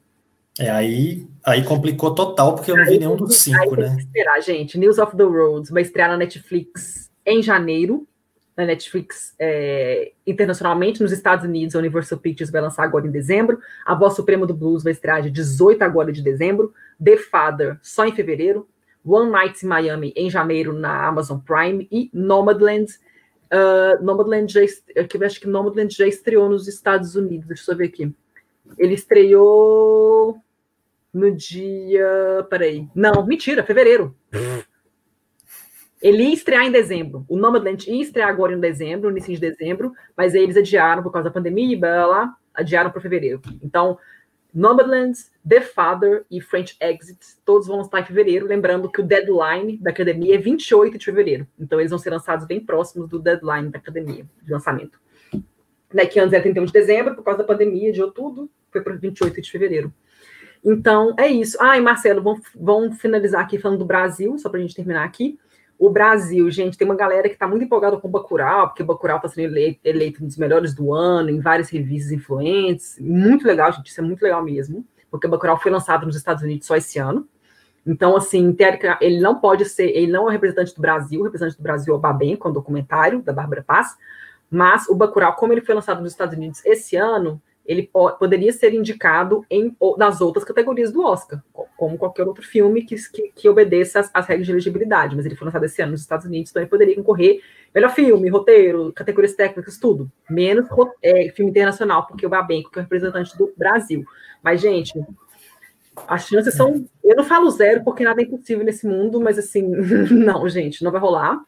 É, aí, aí complicou total, porque eu não aí, vi nenhum dos cinco, né? esperar, gente. News of the Roads vai estrear na Netflix em janeiro. Na Netflix é, internacionalmente, nos Estados Unidos, a Universal Pictures vai lançar agora em dezembro. A Voz Suprema do Blues vai estrear de 18 agora de dezembro. The Father só em fevereiro. One Night in Miami em janeiro na Amazon Prime. E Nomadland Uh, Nomadland já, eu acho que Nomadland já estreou nos Estados Unidos. Deixa eu ver aqui. Ele estreou no dia. Peraí. Não, mentira, fevereiro. Ele ia estrear em dezembro. O Nomadland ia estrear agora em dezembro, no início de dezembro, mas aí eles adiaram por causa da pandemia e blá, blá, adiaram para fevereiro. Então, Nomadland, The Father e French Exit, todos vão estar em fevereiro. Lembrando que o deadline da academia é 28 de fevereiro. Então, eles vão ser lançados bem próximos do deadline da academia de lançamento. Né, que antes era 31 de dezembro, por causa da pandemia, de tudo, foi para 28 de fevereiro. Então, é isso. Ah, e Marcelo, vamos, vamos finalizar aqui falando do Brasil, só para a gente terminar aqui. O Brasil, gente, tem uma galera que está muito empolgada com o Bacurau, porque o Bacurau está sendo eleito, eleito, um dos melhores do ano, em várias revistas influentes. Muito legal, gente, isso é muito legal mesmo, porque o Bacurau foi lançado nos Estados Unidos só esse ano. Então, assim, teórica, ele não pode ser, ele não é representante do Brasil, o representante do Brasil é o Babenco, é um documentário da Bárbara Paz, mas o Bacurau, como ele foi lançado nos Estados Unidos esse ano, ele po poderia ser indicado em, nas outras categorias do Oscar, como qualquer outro filme que, que, que obedeça às, regras de elegibilidade, mas ele foi lançado esse ano nos Estados Unidos, então ele poderia concorrer melhor filme, roteiro, categorias técnicas, tudo, menos é, filme internacional, porque o Babenco, que é o representante do Brasil. Mas, gente, as chances são. Eu não falo zero, porque nada é impossível nesse mundo, mas assim, não, gente, não vai rolar.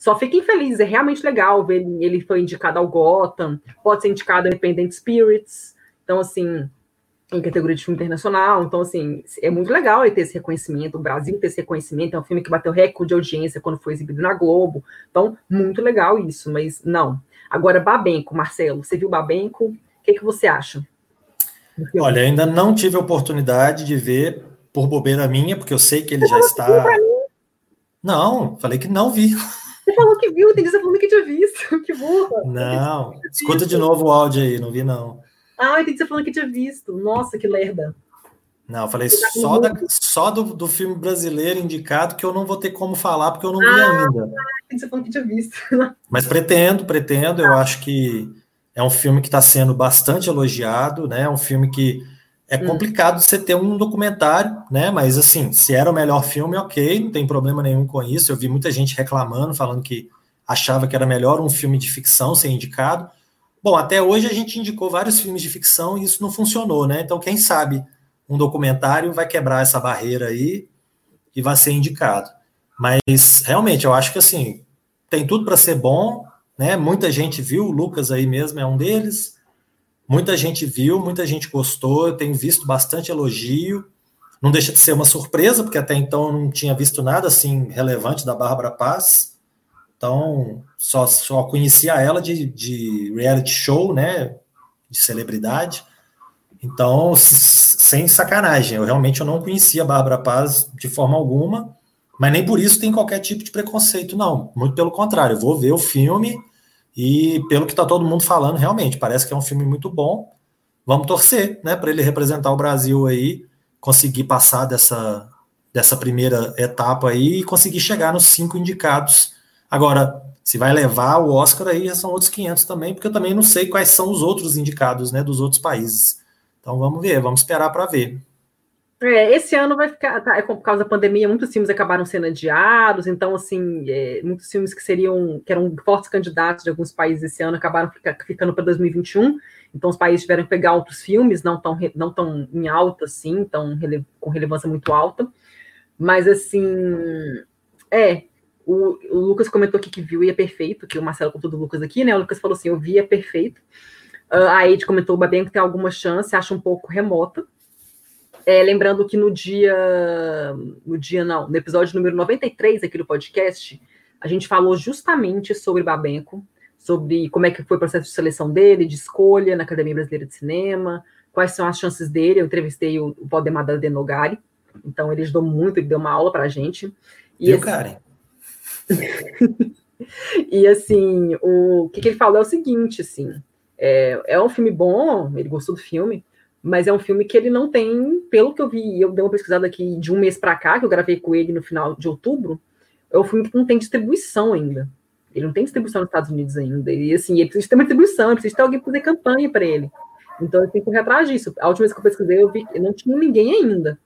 Só fiquem felizes, é realmente legal ver ele, ele foi indicado ao Gotham, pode ser indicado ao Independent Spirits, então, assim, em categoria de filme internacional. Então, assim, é muito legal ele ter esse reconhecimento, o Brasil ter esse reconhecimento. É um filme que bateu recorde de audiência quando foi exibido na Globo. Então, muito legal isso, mas não. Agora, Babenco, Marcelo, você viu Babenco? O que, que você acha? Olha, ainda não tive a oportunidade de ver por bobeira minha, porque eu sei que ele você já está. Não, falei que não vi. Você falou que viu, tem que você falando que tinha visto. Que burra. Não, escuta de novo o áudio aí, não vi não. Ah, entendi você falando que tinha visto. Nossa, que lerda. Não, eu falei tá só, da, só do, do filme brasileiro indicado que eu não vou ter como falar porque eu não ah, vi ainda. Você falou que tinha visto. Mas pretendo, pretendo. Eu acho que é um filme que está sendo bastante elogiado, né? É um filme que é hum. complicado você ter um documentário, né? Mas assim, se era o melhor filme, ok, não tem problema nenhum com isso. Eu vi muita gente reclamando, falando que achava que era melhor um filme de ficção ser indicado. Bom, até hoje a gente indicou vários filmes de ficção e isso não funcionou, né? Então, quem sabe um documentário vai quebrar essa barreira aí e vai ser indicado. Mas realmente, eu acho que assim, tem tudo para ser bom, né? Muita gente viu, o Lucas aí mesmo é um deles. Muita gente viu, muita gente gostou, eu tenho visto bastante elogio. Não deixa de ser uma surpresa, porque até então eu não tinha visto nada assim relevante da Bárbara Paz. Então, só, só conhecia ela de, de reality show, né? De celebridade. Então, sem sacanagem, eu realmente eu não conhecia a Bárbara Paz de forma alguma, mas nem por isso tem qualquer tipo de preconceito, não. Muito pelo contrário, eu vou ver o filme e pelo que está todo mundo falando, realmente, parece que é um filme muito bom. Vamos torcer, né, para ele representar o Brasil aí, conseguir passar dessa, dessa primeira etapa aí e conseguir chegar nos cinco indicados. Agora, se vai levar o Oscar aí, são outros 500 também, porque eu também não sei quais são os outros indicados, né, dos outros países. Então vamos ver, vamos esperar para ver. É, esse ano vai ficar, tá, é por causa da pandemia, muitos filmes acabaram sendo adiados, então, assim, é, muitos filmes que seriam, que eram fortes candidatos de alguns países esse ano acabaram fica, ficando para 2021, então os países tiveram que pegar outros filmes, não tão, não tão em alta, assim, tão rele, com relevância muito alta, mas, assim, é, o, o, Lucas comentou aqui que viu e é perfeito, que o Marcelo contou do Lucas aqui, né, o Lucas falou assim, eu vi é perfeito, uh, a Ed comentou, o que tem alguma chance, acha um pouco remota, é, lembrando que no dia. No dia, não, no episódio número 93 aqui do podcast, a gente falou justamente sobre Babenco, sobre como é que foi o processo de seleção dele, de escolha na Academia Brasileira de Cinema, quais são as chances dele. Eu entrevistei o, o Valdemar da Denogari, então ele ajudou muito, ele deu uma aula para a gente. E, assim, Karen. e assim, o, o que, que, ele falou é o seguinte, assim, é, é um filme bom, ele gostou do filme, mas é um filme que ele não tem, pelo que eu vi, eu dei uma pesquisada aqui de um mês para cá, que eu gravei com ele no final de outubro, é um filme que não tem distribuição ainda. Ele não tem distribuição nos Estados Unidos ainda. E assim, ele precisa ter uma distribuição, ele precisa ter alguém para fazer campanha para ele. Então ele tem que correr atrás disso. A última vez que eu pesquisei, eu vi que não tinha ninguém ainda.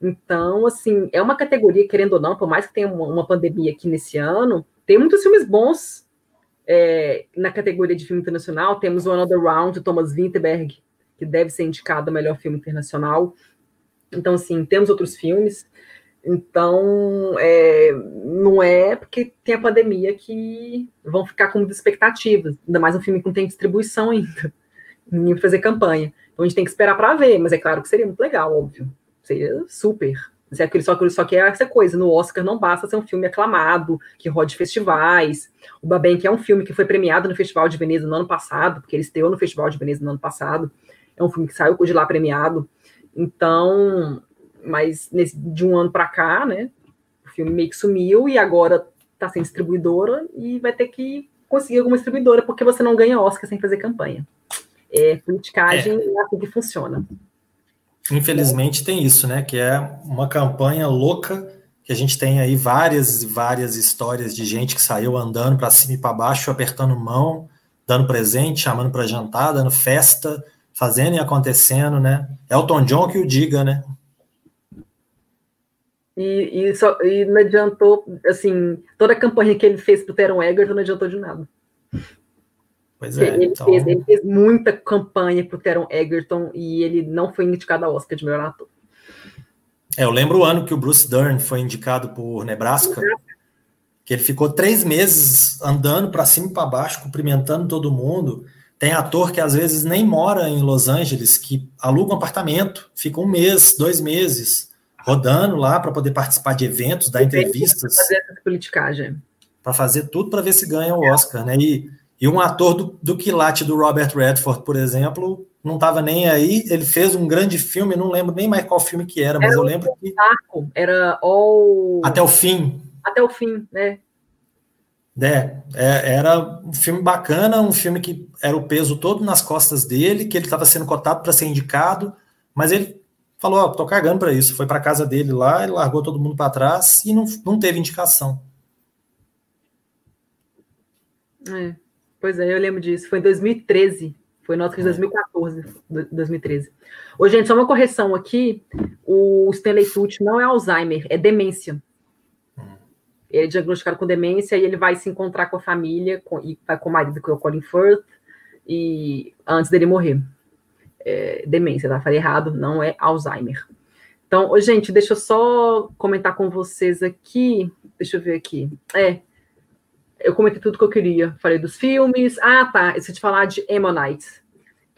Então, assim, é uma categoria, querendo ou não, por mais que tenha uma, uma pandemia aqui nesse ano, tem muitos filmes bons É, na categoria de filme internacional, temos o Another Round, Thomas Winterberg, que deve ser indicado a melhor filme internacional. Então, assim, temos outros filmes. Então, é, não é porque tem a pandemia que vão ficar com expectativas. Ainda mais um filme que não tem distribuição ainda. Ninguém fazer campanha. Então, a gente tem que esperar para ver, mas é claro que seria muito legal, óbvio. Seria super. Só que, só, só que é essa coisa, no Oscar não basta ser um filme aclamado, que rode festivais. O Babenck é um filme que foi premiado no Festival de Veneza no ano passado, porque ele estreou no Festival de Veneza no ano passado. É um filme que saiu de lá premiado. Então, mas nesse, de um ano para cá, né, o filme meio que sumiu e agora está sem distribuidora e vai ter que conseguir alguma distribuidora, porque você não ganha Oscar sem fazer campanha. É, politicagem é, é assim que funciona. Infelizmente tem isso, né? Que é uma campanha louca que a gente tem aí várias e várias histórias de gente que saiu andando para cima e para baixo, apertando mão, dando presente, chamando para jantar, dando festa, fazendo e acontecendo, né? Elton John que o diga, né? E, e, só, e não adiantou, assim, toda a campanha que ele fez para o Teron Egerton não adiantou de nada. Pois é. Ele, então... fez, ele fez muita campanha para o Teron Egerton e ele não foi indicado ao Oscar de melhor ator. É, eu lembro o ano que o Bruce Dern foi indicado por Nebraska, que ele ficou três meses andando para cima e para baixo, cumprimentando todo mundo. Tem ator que às vezes nem mora em Los Angeles, que aluga um apartamento, fica um mês, dois meses rodando lá para poder participar de eventos, dar entrevistas. Fazer essa politicagem. Para fazer tudo para ver se ganha o Oscar, né? E, e um ator do, do quilate do Robert Redford, por exemplo, não estava nem aí. Ele fez um grande filme, não lembro nem mais qual filme que era, mas era eu lembro que. Arco, era All. Até o fim. Até o fim, né? É, é, era um filme bacana, um filme que era o peso todo nas costas dele, que ele estava sendo cotado para ser indicado, mas ele falou: Ó, oh, tô cagando para isso. Foi para casa dele lá, ele largou todo mundo para trás e não, não teve indicação. É, pois é, eu lembro disso. Foi em 2013. Foi no Oscar de 2014, 2013. Ô, gente, só uma correção aqui. O Stanley Tucci não é Alzheimer, é demência. Ele é diagnosticado com demência e ele vai se encontrar com a família com, e vai com o marido, que é o Colin Firth, e antes dele morrer é, demência, tá? Falei errado, não é Alzheimer. Então, gente, deixa eu só comentar com vocês aqui. Deixa eu ver aqui. É, eu comentei tudo que eu queria. Falei dos filmes. Ah, tá. Esqueci de falar de Ammonites.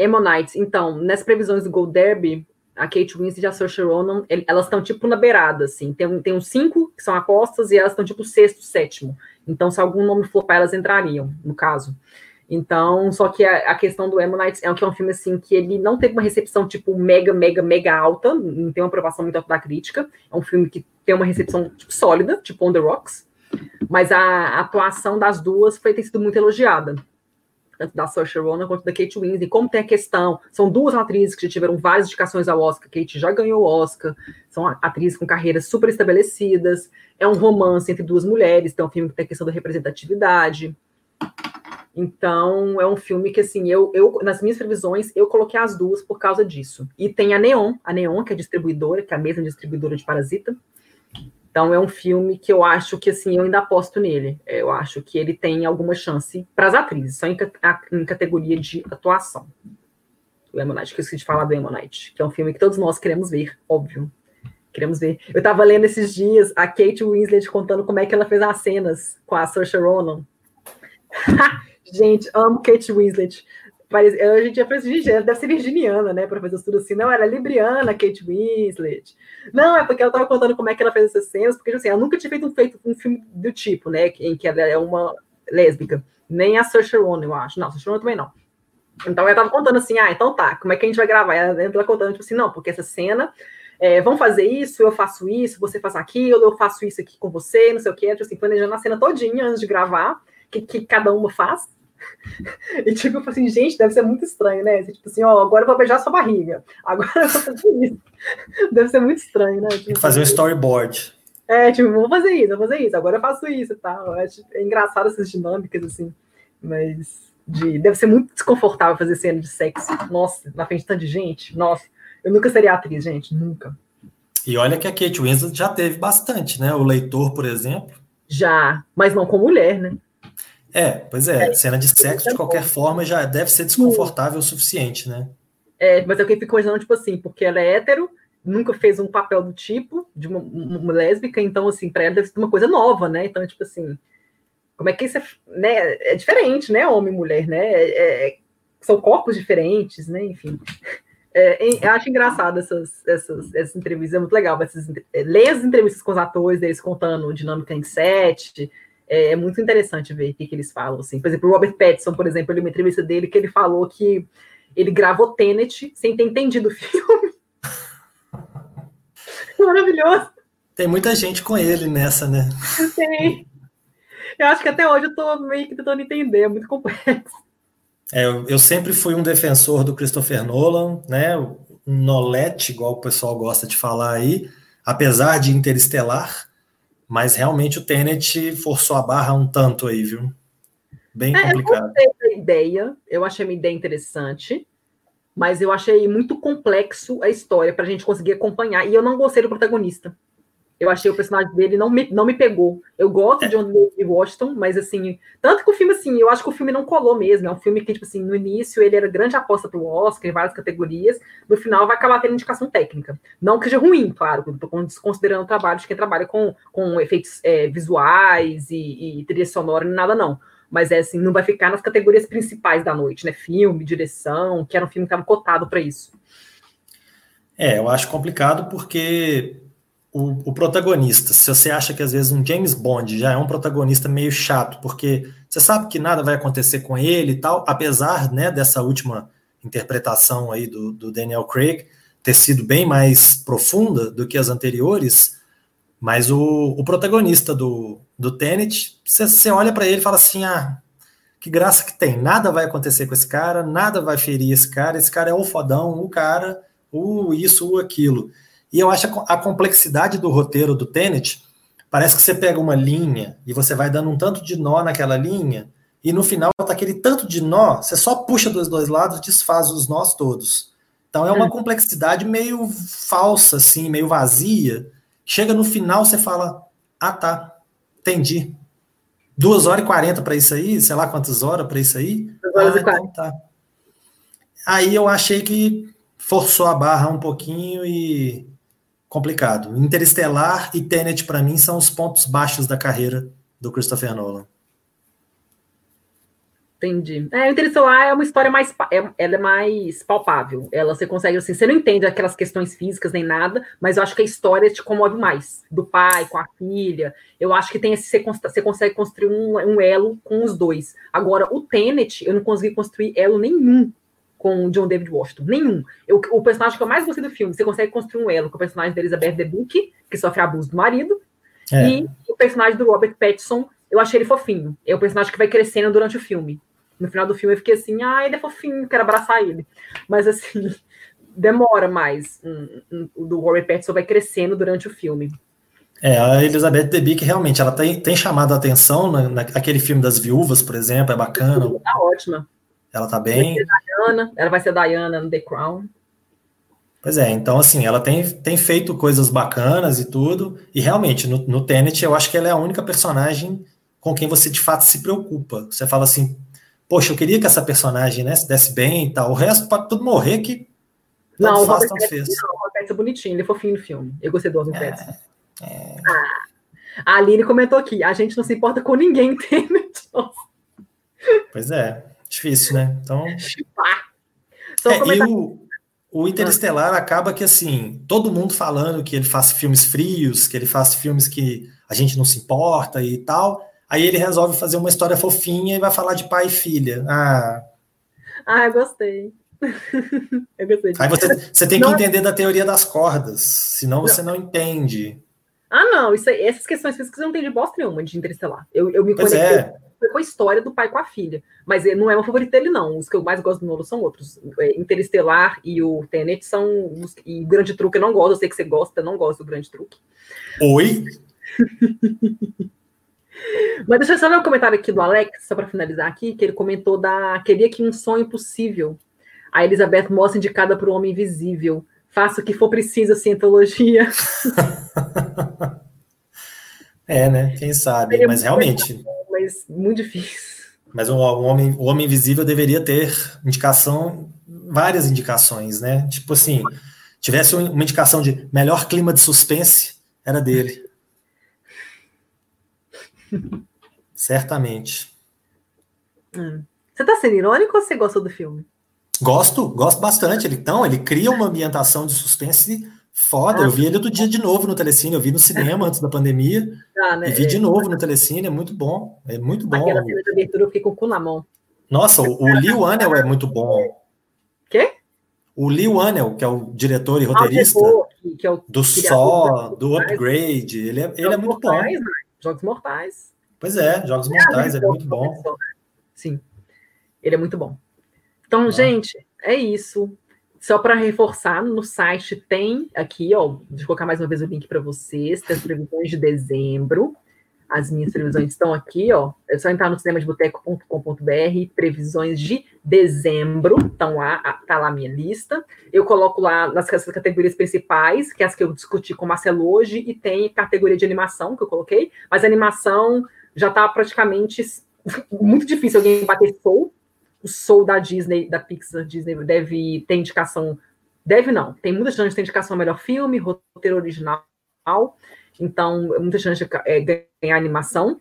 Ammonites. Então, nas previsões do Gold Derby, a Kate Winslet e a Saoirse Ronan, elas estão tipo na beirada, assim. Tem, tem uns cinco que são apostas e elas estão tipo sexto, sétimo. Então, se algum nome flopar, elas entrariam, no caso. Então, só que a, a questão do Ammonites é que é um filme assim que ele não teve uma recepção tipo mega, mega, mega alta, não tem uma aprovação muito alta da crítica. É um filme que tem uma recepção tipo, sólida, tipo On the Rocks. Mas a, a atuação das duas foi ter sido muito elogiada. Tanto da Saoirse Ronan quanto da Kate Winslet. Como tem a questão, são duas atrizes que já tiveram várias indicações ao Oscar. Kate já ganhou o Oscar. São atrizes com carreiras super estabelecidas. É um romance entre duas mulheres. Então, é um filme que tem a questão da representatividade. Então, é um filme que, assim, eu, eu nas minhas previsões, eu coloquei as duas por causa disso. E tem a Neon, a Neon, que é distribuidora, que é a mesma distribuidora de Parasita. Então, é um filme que eu acho que, assim, eu ainda aposto nele. Eu acho que ele tem alguma chance para as atrizes, só em, em, categoria de atuação. O Emonite, que eu esqueci de falar do Emonite, que é um filme que todos nós queremos ver, óbvio. Queremos ver. Eu estava lendo esses dias a Kate Winslet contando como é que ela fez as cenas com a Saoirse Ronan. Gente, amo Kate Winslet. A gente já fez ela deve ser virginiana, né? Para fazer tudo assim. Não, era libriana, Kate Winslet. Não, é porque ela estava contando como é que ela fez essas cenas, porque assim, ela nunca tinha feito um, feito um filme do tipo, né? Em que ela é uma lésbica. Nem a Saoirse Ronan, eu acho. Não, Saoirse Ronan também não. Então ela estava contando assim, ah, então tá, como é que a gente vai gravar? Ela entra contando, tipo assim, não, porque essa cena, é, vamos fazer isso, eu faço isso, você faz aquilo, eu faço isso aqui com você, não sei o quê, tipo assim, planejando a cena todinha antes de gravar, que, que cada uma faz. E tipo, eu falei assim, gente, deve ser muito estranho, né? Tipo assim, ó, agora eu vou beijar sua barriga. Agora eu vou fazer isso. Deve ser muito estranho, né? Tipo, fazer um storyboard. É, tipo, vou fazer isso, vou fazer isso, agora eu faço isso e tal. É, tipo, é engraçado essas dinâmicas, assim. Mas de, deve ser muito desconfortável fazer cena de sexo. Nossa, na frente de tanta gente. Nossa, eu nunca seria atriz, gente, nunca. E olha que a Kate Winslet já teve bastante, né? O leitor, por exemplo. Já, mas não com mulher, né? É, pois é, é cena de sexo de qualquer forma já deve ser desconfortável o suficiente, né? É, mas eu fico imaginando, tipo assim, porque ela é hétero, nunca fez um papel do tipo, de uma, uma lésbica, então, assim, pra ela deve ser uma coisa nova, né? Então, tipo assim, como é que isso é, né? É diferente, né? Homem e mulher, né? É, é, são corpos diferentes, né? Enfim. É, eu acho engraçado essas, essas, essas entrevistas, é muito legal. Essas, é, ler as entrevistas com os atores, eles contando dinâmica em set, é, é, muito interessante ver o que, que, eles falam. Assim. Por exemplo, o Robert Pattinson, por exemplo, ele uma entrevista dele que ele falou que ele gravou Tenet sem ter entendido o filme. Maravilhoso. Tem muita gente com ele nessa, né? Tem. Eu acho que até hoje eu tô meio que tentando entender, é muito complexo. É, eu sempre fui um defensor do Christopher Nolan, né? Um Nolete, igual o pessoal gosta de falar aí, apesar de Interestelar, mas realmente o Tenet forçou a barra um tanto aí, viu? Bem é, complicado. Eu gostei da ideia, eu achei uma ideia interessante, mas eu achei muito complexo a história para a gente conseguir acompanhar. E eu não gostei do protagonista. Eu achei o personagem dele não me, não me pegou. Eu gosto é. de John David Washington, mas assim, tanto que o filme, assim, eu acho que o filme não colou mesmo. É um filme que, tipo assim, no início ele era grande aposta para o Oscar, em várias categorias. No final vai acabar tendo indicação técnica. Não que seja ruim, claro, estou considerando o trabalho de quem trabalha com, com efeitos é, visuais e, e trilha sonora, nada não. Mas é assim, não vai ficar nas categorias principais da noite, né? Filme, direção, que era um filme que estava cotado para isso. É, eu acho complicado porque o, o, protagonista, se você acha que às vezes um James Bond já é um protagonista meio chato, porque você sabe que nada vai acontecer com ele e tal, apesar né, dessa última interpretação aí do, do Daniel Craig ter sido bem mais profunda do que as anteriores, mas o, o protagonista do, do Tenet, você, você olha para ele e fala assim, ah, que graça que tem, nada vai acontecer com esse cara, nada vai ferir esse cara, esse cara é o fodão, o cara, o isso, o aquilo. E eu acho a complexidade do roteiro do Tenet, parece que você pega uma linha e você vai dando um tanto de nó naquela linha, e no final tá aquele tanto de nó, você só puxa dos dois lados, desfaz os nós todos. Então é uma hum. complexidade meio falsa, assim, meio vazia. Chega no final, você fala: Ah, tá, entendi. Duas horas e quarenta para isso aí, sei lá quantas horas para isso aí. Duas horas ah, e então tá. Aí eu achei que forçou a barra um pouquinho e complicado. Interestelar e Tenet, para mim, são os pontos baixos da carreira do Christopher Nolan. Entendi. É, Interestelar é uma história mais, é, ela é mais palpável. Ela você consegue assim, você não entende aquelas questões físicas nem nada, mas eu acho que a história te comove mais. Do pai com a filha, eu acho que tem esse, você, consegue construir um, um elo com os dois. Agora o Tenet, eu não consegui construir elo nenhum com o John David Washington. Nenhum. Eu, o personagem que eu mais gostei do filme, você consegue construir um elo com o personagem da Elizabeth Debicki, que sofre abuso do marido, é. e o personagem do Robert Pattinson, eu achei ele fofinho. É o personagem que vai crescendo durante o filme. No final do filme eu fiquei assim, ah, ele é fofinho, quero abraçar ele. Mas assim, demora mais. O do Robert Pattinson vai crescendo durante o filme. É, a Elizabeth Debicki realmente, ela tem, tem chamado a atenção na, naquele filme das viúvas, por exemplo, é bacana. Tá ótima. Ela tá bem. Diana, ela vai ser Diana no The Crown. Pois é, então assim, ela tem, tem feito coisas bacanas e tudo, e realmente, no, no Tenet, eu acho que ela é a única personagem com quem você de fato se preocupa. Você fala assim, poxa, eu queria que essa personagem né, se desse bem e tal, o resto pode tudo morrer que não, o Robert Pattinson, não, o Robert é bonitinho, ele é fofinho no filme. Eu gostei do Robert é, Pattinson. É... Ah, a Aline comentou aqui, a gente não se importa com ninguém Tenet. Pois é. Difícil, né? Então. É, e o, o Interestelar ah. acaba que assim, todo mundo falando que ele faz filmes frios, que ele faz filmes que a gente não se importa e tal. Aí ele resolve fazer uma história fofinha e vai falar de pai e filha. Ah, ah eu gostei. eu gostei. Aí você, você tem que não, entender da teoria das cordas, senão você não, não entende. Ah, não, isso, essas questões físicas eu não de bosta nenhuma de Interestelar. Eu, eu me pois conectei. É com a história do pai com a filha. Mas não é uma favorito dele, não. Os que eu mais gosto do Nolan são outros. É, Interestelar e o Tenet são. Os, e o Grande Truque eu não gosto, eu sei que você gosta, eu não gosto do Grande Truque. Oi? Mas deixa eu só ver um comentário aqui do Alex, só para finalizar aqui, que ele comentou da. Queria que um sonho possível. A Elizabeth Moss indicada para o Homem Invisível. Faça o que for preciso, cientologia. é, né? Quem sabe? Mas realmente mas muito difícil. Mas o Homem, o Homem Invisível deveria ter indicação, várias indicações, né? Tipo assim, tivesse uma indicação de melhor clima de suspense, era dele. Certamente. Hum. Você tá sendo irônico ou você gostou do filme? Gosto, gosto bastante. Ele, então, ele cria uma ambientação de suspense foda. Ah, eu vi ele outro dia de novo no Telecine. Eu vi no cinema antes da pandemia. Ah, né? E vi de novo no Telecine. É muito bom. É muito bom. Aquela cena de abertura eu fiquei com o cu na mão. Nossa, o, o Lee Anel é muito bom. Quê? O Lee Anel, que é o diretor e roteirista ah, é do Só, do Upgrade. Ele é, ele é muito mortais, bom. Né? Jogos Mortais. Pois é, Jogos Mortais. Ele é muito bom. Sim, ele é muito bom. Então, ah. gente, é isso. Só para reforçar, no site tem aqui, ó, deixa eu colocar mais uma vez o link para vocês, tem as previsões de dezembro. As minhas previsões estão aqui, ó. É só entrar no cinemadeboteco.com.br, previsões de dezembro, estão lá, tá lá a minha lista. Eu coloco lá nas categorias principais, que é as que eu discuti com o Marcelo hoje, e tem categoria de animação que eu coloquei, mas a animação já está praticamente muito difícil alguém bater Soul, o Soul da Disney, da Pixar Disney, deve ter indicação. Deve não, tem muita chance de ter indicação melhor filme, roteiro original. Então, muita chance de é, ganhar animação.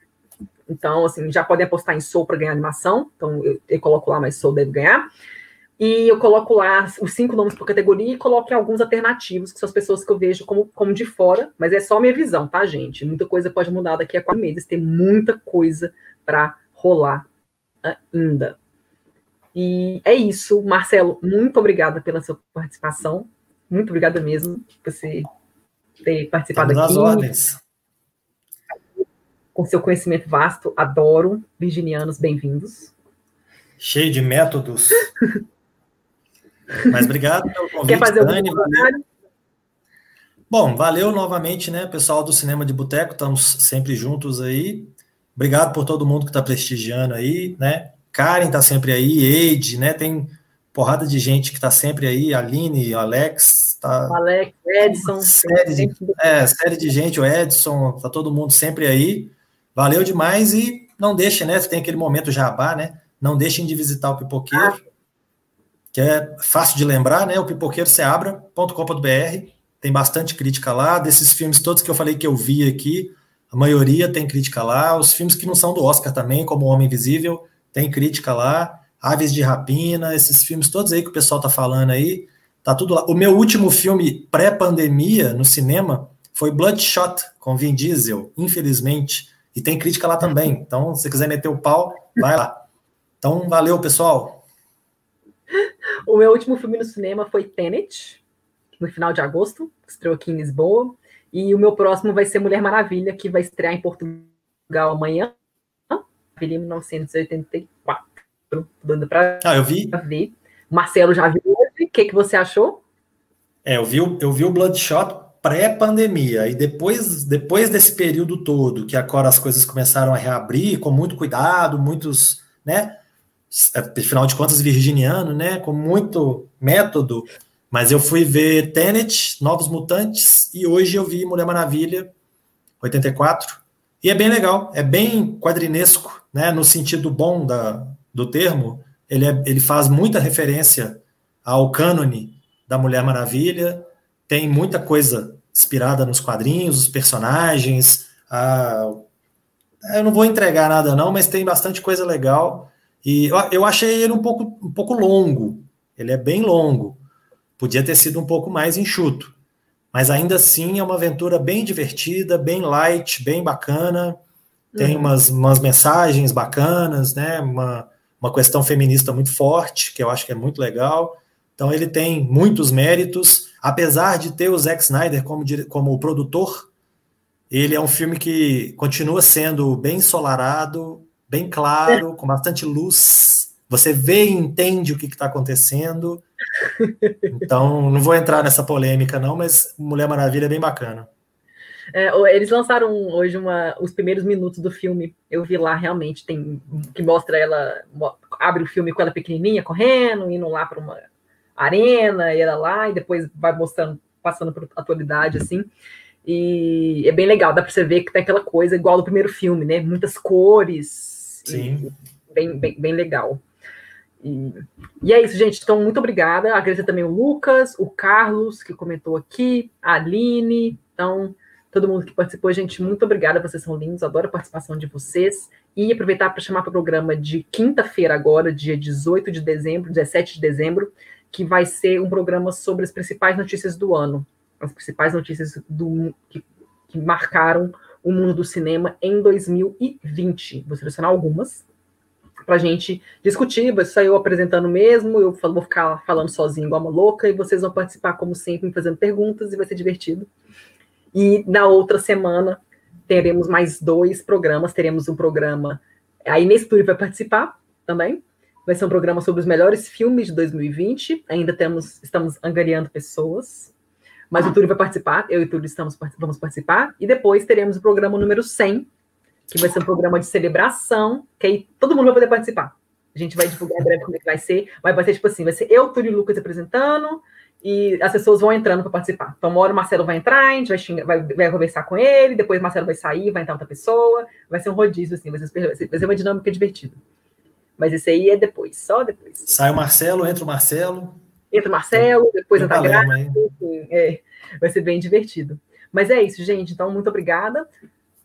Então, assim, já podem apostar em Soul para ganhar animação. Então, eu, eu, coloco lá, mas Soul deve ganhar. E eu coloco lá os cinco nomes por categoria e coloco alguns alternativos, que são as pessoas que eu vejo como, como de fora, mas é só minha visão, tá, gente? Muita coisa pode mudar daqui a quatro meses, tem muita coisa para rolar ainda. E é isso. Marcelo, muito obrigada pela sua participação. Muito obrigada mesmo por você ter participado Estamos aqui. ordens. Com seu conhecimento vasto, adoro. Virginianos, bem-vindos. Cheio de métodos. Mas obrigado pelo convite, Quer fazer Dani, valeu. Bom, valeu novamente, né, pessoal do Cinema de Boteco, estamos sempre juntos aí. Obrigado por todo mundo que está prestigiando aí, né? Karen está sempre aí, Eide, né? Tem porrada de gente que está sempre aí, Aline, Alex, tá. Alex, Edson. Série de, é, série de gente, o Edson, tá todo mundo sempre aí. Valeu demais e não deixe, né? Tem aquele momento jabá, né? Não deixem de visitar o Pipoqueiro, ah. que é fácil de lembrar, né? O pipoqueiroseabra.com.br. Tem bastante crítica lá. Desses filmes todos que eu falei que eu vi aqui, a maioria tem crítica lá. Os filmes que não são do Oscar também, como O Homem Invisível, tem crítica lá, Aves de Rapina, esses filmes todos aí que o pessoal tá falando aí, tá tudo lá. O meu último filme pré-pandemia no cinema foi Bloodshot, com Vin Diesel, infelizmente, e tem crítica lá também. Então, se quiser meter o pau, vai lá. Então, valeu, pessoal. O meu último filme no cinema foi Tenet, no final de agosto, estreou aqui em Lisboa. E o meu próximo vai ser Mulher Maravilha, que vai estrear em Portugal amanhã, em 1984. Dando pra ah, eu vi. ver. Marcelo já viu hoje. O que, que você achou? É, eu vi, eu vi o Bloodshot pré-pandemia. E depois, depois desse período todo, que agora as coisas começaram a reabrir, com muito cuidado, muitos, né? Afinal de contas, virginiano, né? Com muito método. Mas eu fui ver Tenet, Novos Mutantes, e hoje eu vi Mulher Maravilha, 84. E é bem legal, é bem quadrinesco né, no sentido bom da, do termo, ele, é, ele faz muita referência ao cânone da Mulher Maravilha, tem muita coisa inspirada nos quadrinhos, os personagens. A... Eu não vou entregar nada, não, mas tem bastante coisa legal. E eu, eu achei ele um pouco, um pouco longo. Ele é bem longo. Podia ter sido um pouco mais enxuto. Mas ainda assim é uma aventura bem divertida, bem light, bem bacana tem uhum. umas, umas mensagens bacanas, né? Uma, uma questão feminista muito forte, que eu acho que é muito legal. Então ele tem muitos méritos, apesar de ter o Zack Snyder como, como produtor, ele é um filme que continua sendo bem ensolarado, bem claro, com bastante luz. Você vê e entende o que está acontecendo. Então, não vou entrar nessa polêmica, não, mas Mulher Maravilha é bem bacana. É, eles lançaram hoje uma, os primeiros minutos do filme. Eu vi lá realmente, tem que mostra ela, abre o filme com ela pequenininha, correndo, indo lá para uma arena, e ela lá, e depois vai mostrando, passando por atualidade, assim. E é bem legal, dá para você ver que tem aquela coisa igual do primeiro filme, né? Muitas cores. Sim. bem, bem, bem legal. E, e, é isso, gente. Então, muito obrigada. Agradecer também o Lucas, o Carlos, que comentou aqui, a Aline. Então, todo mundo que participou, gente, muito obrigada. Vocês são lindos, adoro a participação de vocês. E aproveitar para chamar para o programa de quinta-feira, agora, dia 18 de dezembro, 17 de dezembro, que vai ser um programa sobre as principais notícias do ano. As principais notícias do, que, que marcaram o mundo do cinema em 2020. Vou selecionar algumas para a gente discutir. Vai ser eu apresentando mesmo, eu vou ficar falando sozinho igual uma louca, e vocês vão participar, como sempre, me fazendo perguntas, e vai ser divertido. E na outra semana teremos mais dois programas. Teremos um programa. A Inês Turi vai participar também. Vai ser um programa sobre os melhores filmes de 2020. Ainda temos, estamos angariando pessoas. Mas o Turi vai participar, eu e o Turi estamos, vamos participar. E depois teremos o programa número 100, que vai ser um programa de celebração, que aí todo mundo vai poder participar. A gente vai divulgar breve como é que vai ser, mas vai ser tipo assim, vai ser eu, Túlio e Lucas apresentando, e as pessoas vão entrando para participar. Então, uma hora o Marcelo vai entrar, a gente vai, xingar, vai, vai, conversar com ele, depois o Marcelo vai sair, vai entrar outra pessoa, vai ser um rodízio, assim, vai ser, vai ser uma dinâmica divertida. Mas esse aí é depois, só depois. Sai o Marcelo, entra o Marcelo. Entra o Marcelo, depois entra a Graça, é, vai ser bem divertido. Mas é isso, gente. Então, muito obrigada.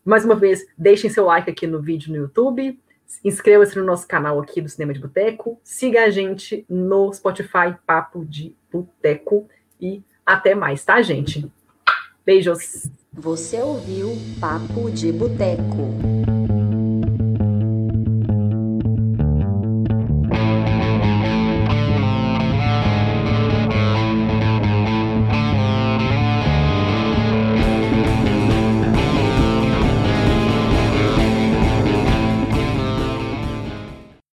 Mais uma vez, deixem seu like aqui no vídeo no YouTube. Inscreva-se no nosso canal aqui do Cinema de Boteco. Siga a gente no Spotify Papo de Boteco. E até mais, tá, gente? Beijos. Você ouviu Papo de Boteco.